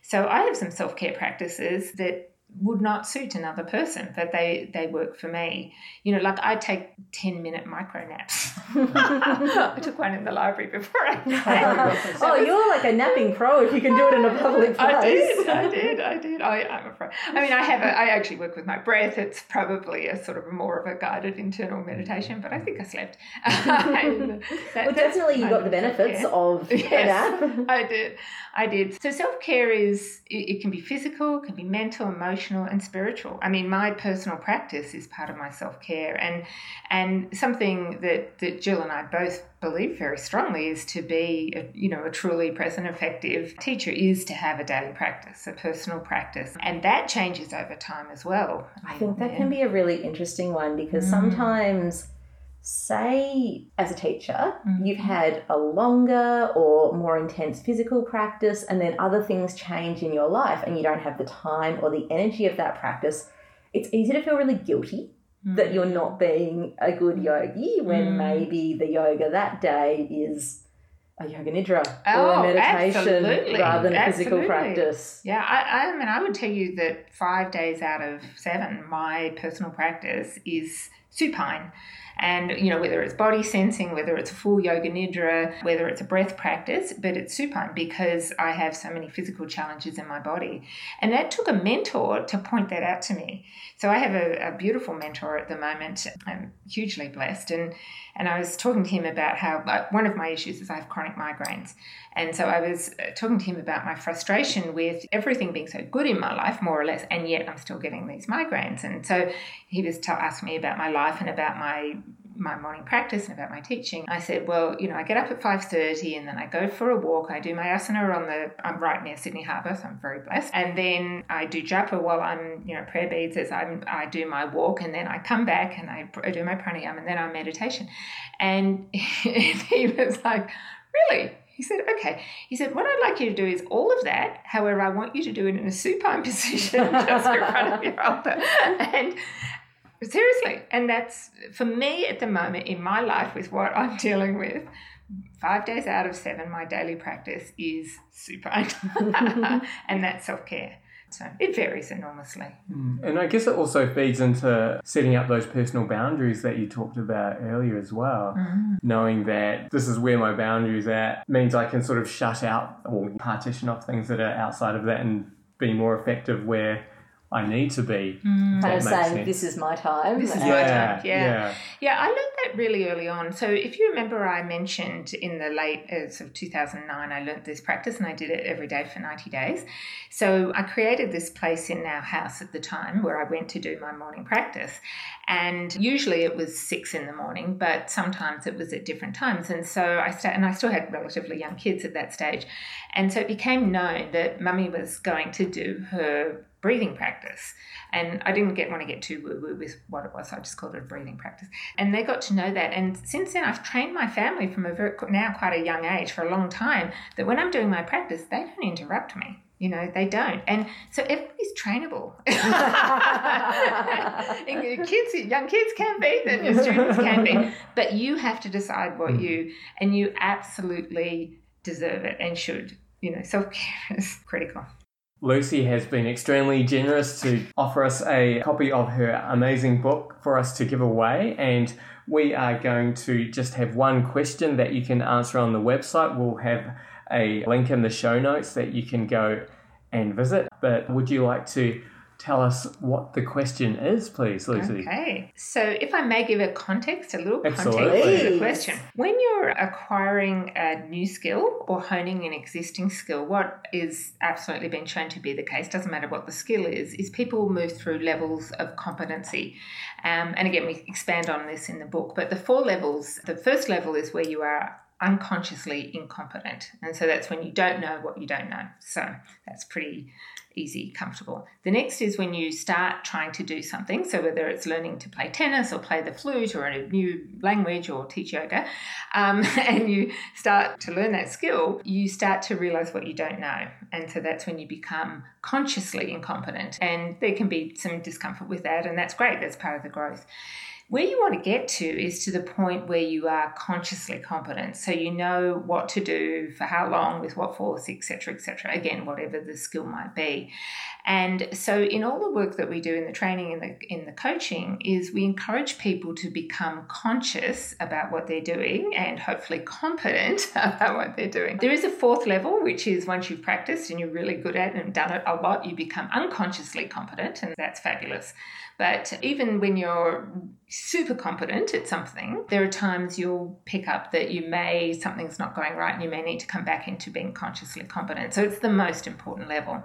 So I have some self care practices that would not suit another person, but they, they work for me. You know, like I take 10 minute micro naps. [LAUGHS] I took one in the library before I came. [LAUGHS] Oh, so oh, you're like a napping pro if you can do it in a public place. I did, I did, I did. I, I'm afraid. I mean, I have a, I actually work with my breath. It's probably a sort of more of a guided internal meditation, but I think I slept. [LAUGHS] that, well, definitely you got the benefits of yes, a nap. I did, I did. So self care is, it, it can be physical, it can be mental, emotional emotional and spiritual. I mean, my personal practice is part of my self care, and and something that that Jill and I both believe very strongly is to be, a, you know, a truly present, effective teacher is to have a daily practice, a personal practice, and that changes over time as well. I think that yeah. can be a really interesting one because mm. sometimes say as a teacher mm-hmm. you've had a longer or more intense physical practice and then other things change in your life and you don't have the time or the energy of that practice it's easy to feel really guilty mm-hmm. that you're not being a good yogi when mm-hmm. maybe the yoga that day is a yoga nidra oh, or a meditation absolutely. rather than a absolutely. physical practice. Yeah, I, I mean, I would tell you that five days out of seven, my personal practice is supine. And, you know, whether it's body sensing, whether it's a full yoga nidra, whether it's a breath practice, but it's supine because I have so many physical challenges in my body. And that took a mentor to point that out to me. So I have a, a beautiful mentor at the moment. I'm hugely blessed. And, and I was talking to him about how uh, one of my issues is I have chronic migraines. And so I was uh, talking to him about my frustration with everything being so good in my life, more or less, and yet I'm still getting these migraines. And so he was t- asking me about my life and about my my morning practice and about my teaching, I said, well, you know, I get up at 5.30 and then I go for a walk. I do my asana on the, I'm right near Sydney Harbour, so I'm very blessed. And then I do japa while I'm, you know, prayer beads as I'm, I do my walk and then I come back and I, I do my pranayama and then I'm meditation. And [LAUGHS] he was like, really? He said, okay. He said, what I'd like you to do is all of that. However, I want you to do it in a supine [LAUGHS] position just in front of your altar. And seriously, and that's for me at the moment in my life with what I'm dealing with. Five days out of seven, my daily practice is supine. [LAUGHS] and that's self care. So it varies enormously. Mm. And I guess it also feeds into setting up those personal boundaries that you talked about earlier as well. Mm. Knowing that this is where my boundaries at means I can sort of shut out or partition off things that are outside of that and be more effective where I need to be. Mm. Kind of saying, sense. this is my time. This is yeah, my time. Yeah. yeah. Yeah, I learned that really early on. So if you remember, I mentioned in the late uh, sort of 2009, I learned this practice and I did it every day for 90 days. So I created this place in our house at the time where I went to do my morning practice. And usually it was six in the morning, but sometimes it was at different times. And so I st- and I still had relatively young kids at that stage. And so it became known that mummy was going to do her breathing practice. And I didn't get want to get too woo woo with what it was. So I just called it a breathing practice. And they got to know that. And since then, I've trained my family from a very, now quite a young age for a long time that when I'm doing my practice, they don't interrupt me. You know, they don't. And so everybody's trainable. [LAUGHS] kids, young kids can be, then your students can be. But you have to decide what mm. you, and you absolutely deserve it and should. You know, self care is critical. Lucy has been extremely generous to offer us a copy of her amazing book for us to give away. And we are going to just have one question that you can answer on the website. We'll have a link in the show notes that you can go and visit. But would you like to tell us what the question is, please, Lucy. Okay. So, if I may give a context, a little context to the question. When you're acquiring a new skill or honing an existing skill, what is absolutely been shown to be the case, doesn't matter what the skill is, is people move through levels of competency. Um, and again, we expand on this in the book, but the four levels the first level is where you are unconsciously incompetent. And so that's when you don't know what you don't know. So that's pretty easy, comfortable. The next is when you start trying to do something. So whether it's learning to play tennis or play the flute or a new language or teach yoga, um, [LAUGHS] and you start to learn that skill, you start to realize what you don't know. And so that's when you become consciously incompetent. And there can be some discomfort with that, and that's great. That's part of the growth. Where you want to get to is to the point where you are consciously competent. So you know what to do, for how long, with what force, etc., etc. Again, whatever the skill might be. And so in all the work that we do in the training and the in the coaching is we encourage people to become conscious about what they're doing and hopefully competent [LAUGHS] about what they're doing. There is a fourth level, which is once you've practiced and you're really good at it and done it a lot, you become unconsciously competent, and that's fabulous. But even when you're super competent at something, there are times you'll pick up that you may, something's not going right and you may need to come back into being consciously competent. So it's the most important level.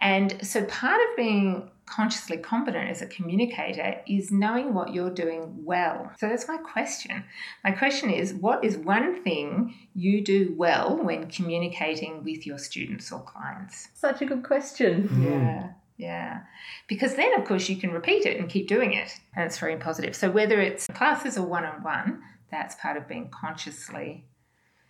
And so part of being consciously competent as a communicator is knowing what you're doing well. So that's my question. My question is what is one thing you do well when communicating with your students or clients? Such a good question. Yeah. Yeah. Because then, of course, you can repeat it and keep doing it. And it's very positive. So, whether it's classes or one on one, that's part of being consciously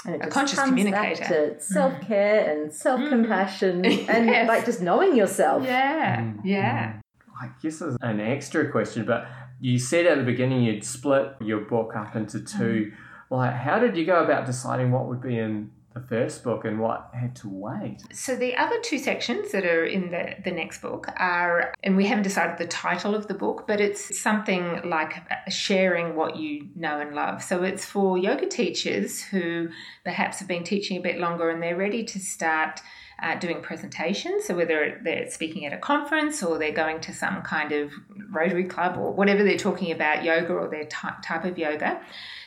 and a conscious communicator. Back to self care mm. [LAUGHS] and self compassion mm. and yes. like just knowing yourself. Yeah. Mm. Yeah. I guess as an extra question, but you said at the beginning you'd split your book up into two. Mm. Like, how did you go about deciding what would be in the first book and what had to wait? So the other two sections that are in the, the next book are, and we haven't decided the title of the book, but it's something like sharing what you know and love. So it's for yoga teachers who perhaps have been teaching a bit longer and they're ready to start uh, doing presentations. So whether they're speaking at a conference or they're going to some kind of Rotary Club or whatever they're talking about yoga or their type, type of yoga.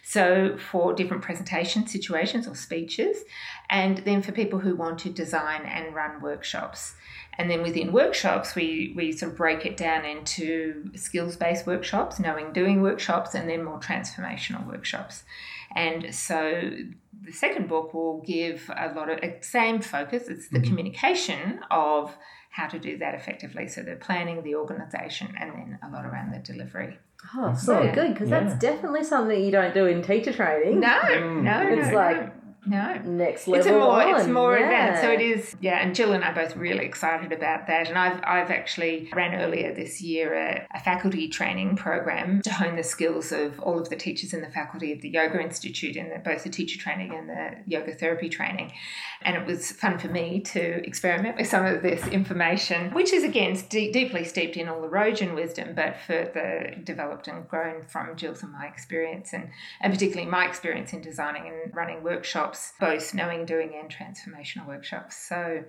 So for different presentation situations or speeches, and then for people who want to design and run workshops. And then within workshops, we, we sort of break it down into skills based workshops, knowing doing workshops, and then more transformational workshops. And so the second book will give a lot of same focus. It's the mm-hmm. communication of how to do that effectively. So the planning, the organisation, and then a lot around the delivery. Oh, so yeah. good because yeah. that's definitely something you don't do in teacher training. No, mm. no, it's no, like no no. Next level. It's a more on. it's more yeah. advanced. So it is yeah, and Jill and I are both really excited about that. And I've I've actually ran earlier this year a, a, faculty training program to hone the skills of all of the teachers in the faculty of the Yoga Institute in the, both the teacher training and the yoga therapy training. And it was fun for me to experiment with some of this information, which is again deeply steeped in all the Rogen wisdom, but further developed and grown from Jill's and my experience and, and particularly my experience in designing and running workshops workshops, both knowing, doing, and transformational workshops. So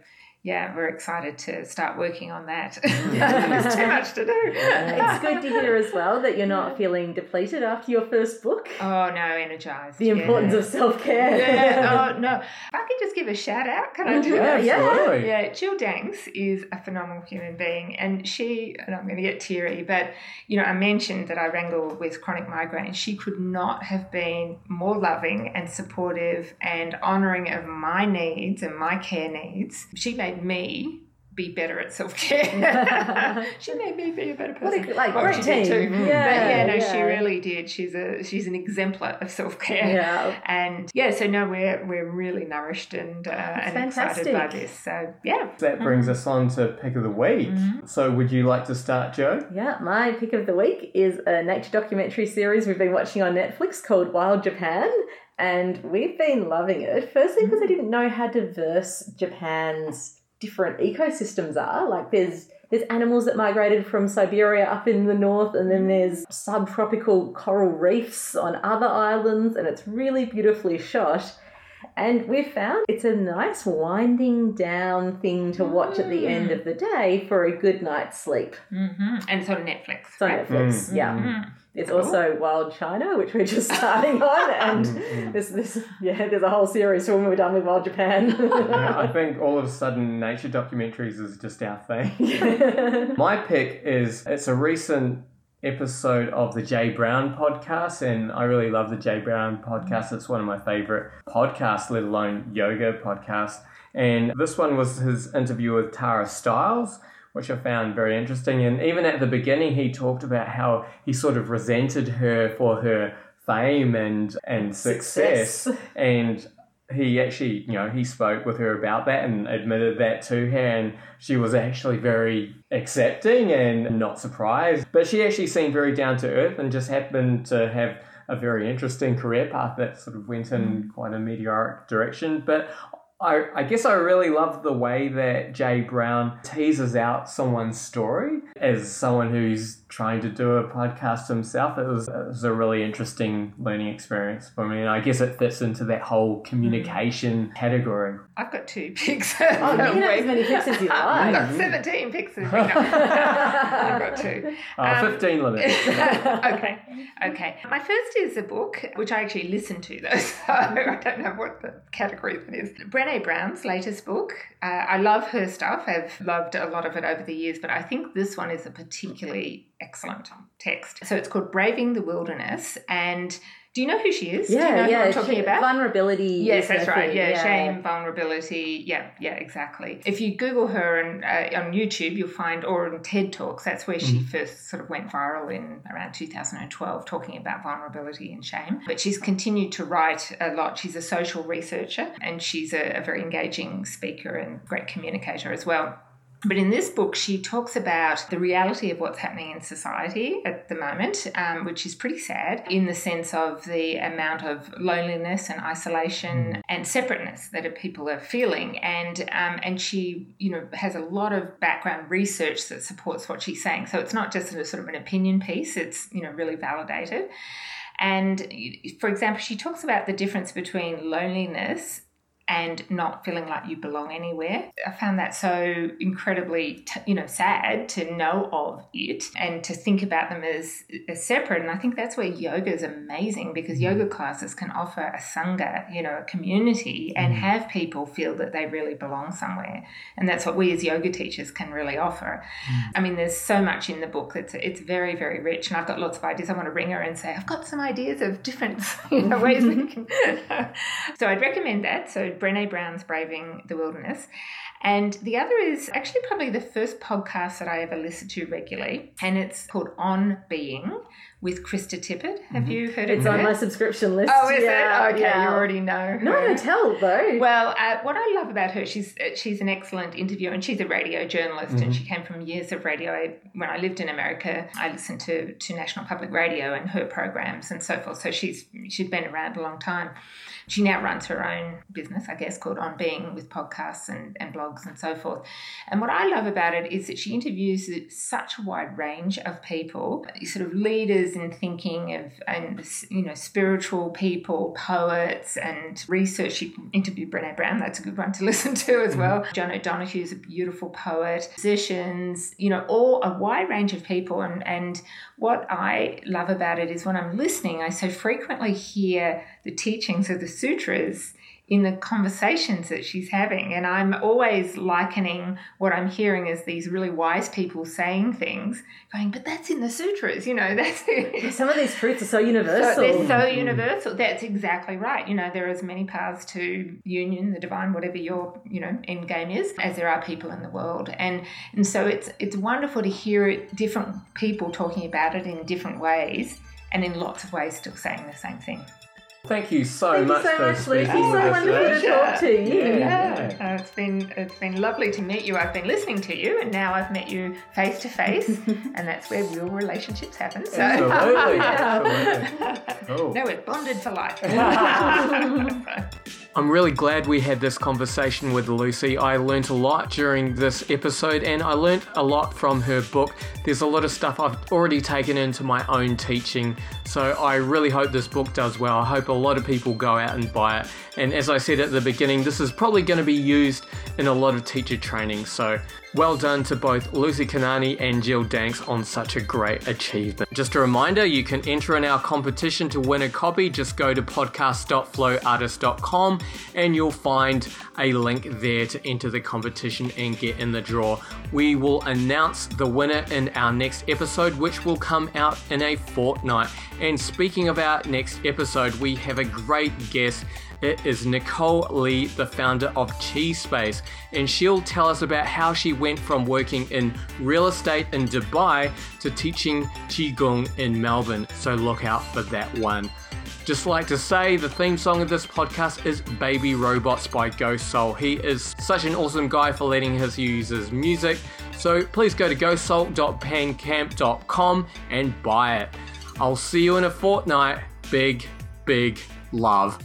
yeah, we're excited to start working on that. [LAUGHS] There's too much to do. it's good to hear as well that you're not feeling depleted after your first book. Oh no, energized. The importance yeah. of self care. Yeah. [LAUGHS] Oh no, I can just give a shout out. Can I do that? Yeah, yeah. Jill Danks is a phenomenal human being, and she. And I'm going to get teary, but you know, I mentioned that I wrangle with chronic migraine. She could not have been more loving and supportive and honouring of my needs and my care needs. She made made me be better at self care. [LAUGHS] she made me be a better person. What a, like great team. Too. Yeah, but yeah, no, yeah. she really did. She's a she's an exemplar of self care. Yeah, and yeah, so no, we're we're really nourished and uh, and fantastic. excited by this. So yeah, that brings us on to pick of the week. Mm-hmm. So would you like to start, Jo? Yeah, my pick of the week is a nature documentary series we've been watching on Netflix called Wild Japan and we've been loving it. Firstly, because I didn't know how diverse Japan's different ecosystems are. Like there's there's animals that migrated from Siberia up in the north, and then there's subtropical coral reefs on other islands, and it's really beautifully shot. And we've found it's a nice winding down thing to watch at the end of the day for a good night's sleep. Mm-hmm. And it's on Netflix. It's on right? Netflix, mm-hmm. yeah. It's cool. also Wild China, which we're just starting on, [LAUGHS] and mm-hmm. this, this, yeah, there's a whole series so when we're done with Wild Japan. yeah, I [LAUGHS] think all of a sudden nature documentaries is just our thing. [LAUGHS] My pick is it's a recent episode of the J Brown podcast, and I really love the J Brown podcast. It's one of my favorite podcasts, let alone yoga podcasts. And this one was his interview with Tara Stiles, which I found very interesting. And even at the beginning, he talked about how he sort of resented her for her fame and and success. success. [LAUGHS] and he actually, you know, he spoke with her about that and admitted that to her, and she was actually very accepting and not surprised. But she actually seemed very down to earth and just happened to have a very interesting career path that sort of went in mm. quite a meteoric direction. But I, I guess I really love the way that J Brown teases out someone's story as someone who's trying to do a podcast himself. It was, it was a really interesting learning experience for me. And I guess it fits into that whole communication mm. category. I've got two picks. Oh, you can have as many picks as you like. I've got 17 picks. [LAUGHS] I've got two. Uh, um, 15 limit. [LAUGHS] okay. Okay. My first is a book, which I actually listened to, though, [LAUGHS] so I don't know what the category it is. Brene Brown's latest book. Uh, I love her stuff. I've loved a lot of it over the years, but I think this one is a particularly excellent text. So it's called Braving the Wilderness. And do you know who she is? Yeah, you know yeah. I'm talking about vulnerability. Yes, that's right. Yeah, yeah, shame, vulnerability. Yeah, yeah, exactly. If you Google her and, uh, on YouTube, you'll find, or in TED Talks, that's where she mm. first sort of went viral in around 2012, talking about vulnerability and shame. But she's continued to write a lot. She's a social researcher and she's a, a very engaging speaker and great communicator as well. But in this book, she talks about the reality of what's happening in society at the moment, um, which is pretty sad in the sense of the amount of loneliness and isolation mm. and separateness that people are feeling. And um, and she, you know, has a lot of background research that supports what she's saying. So it's not just a sort of an opinion piece; it's you know really validated. And for example, she talks about the difference between loneliness and not feeling like you belong anywhere. I found that so incredibly, t- you know, sad to know of it and to think about them as, as separate. And I think that's where yoga is amazing because mm. yoga classes can offer a sangha, you know, a community and mm. have people feel that they really belong somewhere. And that's what we as yoga teachers can really offer. Mm. I mean, there's so much in the book that's it's very, very rich. And I've got lots of ideas. I want to ring her and say, I've got some ideas of different you [LAUGHS] know, ways we can. [LAUGHS] so I'd recommend that. So Brene Brown's Braving the Wilderness. And the other is actually probably the first podcast that I ever listened to regularly, and it's called On Being with Krista Tippett. Have mm-hmm. you heard of it? It's on my subscription list. Oh, is yeah, it? Okay, yeah. you already know. No, don't tell though. Well, uh, what I love about her, she's uh, she's an excellent interviewer, and she's a radio journalist, mm-hmm. and she came from years of radio. I, when I lived in America, I listened to to National Public Radio and her programs and so forth. So she's she's been around a long time. She now runs her own business, I guess, called On Being with podcasts and, and blogs and so forth. And what I love about it is that she interviews such a wide range of people, sort of leaders in thinking of and you know spiritual people, poets, and research. She interviewed Brené Brown. That's a good one to [LAUGHS] listen to as well. Mm-hmm. John O'Donohue is a beautiful poet. Musicians, you know, all a wide range of people. And and what I love about it is when I'm listening, I so frequently hear the teachings of the sutras in the conversations that she's having. And I'm always likening what I'm hearing as these really wise people saying things, going, but that's in the sutras, you know, [LAUGHS] that's some of these truths are so universal. So they're so mm. universal. That's exactly right. You know, there are as many paths to union, the divine, whatever your, you know, end game is, as there are people in the world. And and so it's it's wonderful to hear different people talking about it in different ways and in lots of ways still saying the same thing. Thank you so Thank much. You so much, Lucy. So wonderful to talk to you. Yeah, yeah. Uh, it's been it's been lovely to meet you. I've been listening to you, and now I've met you face to face, and that's where real relationships happen. So. Absolutely. [LAUGHS] Absolutely. Oh. No, we're bonded for life. [LAUGHS] [LAUGHS] I'm really glad we had this conversation with Lucy. I learnt a lot during this episode and I learnt a lot from her book. There's a lot of stuff I've already taken into my own teaching, so I really hope this book does well. I hope a lot of people go out and buy it. And as I said at the beginning, this is probably going to be used in a lot of teacher training. So well done to both Lucy Karnani and Jill Danks on such a great achievement. Just a reminder, you can enter in our competition to win a copy. Just go to podcast.flowartist.com and you'll find a link there to enter the competition and get in the draw. We will announce the winner in our next episode, which will come out in a fortnight. And speaking of our next episode, we have a great guest. It is Nicole Lee, the founder of Chi Space, and she'll tell us about how she went from working in real estate in Dubai to teaching Qigong in Melbourne. So look out for that one. Just like to say, the theme song of this podcast is Baby Robots by Ghost Soul. He is such an awesome guy for letting his music. So please go to ghostsoul.bandcamp.com and buy it. I'll see you in a fortnight. Big, big love.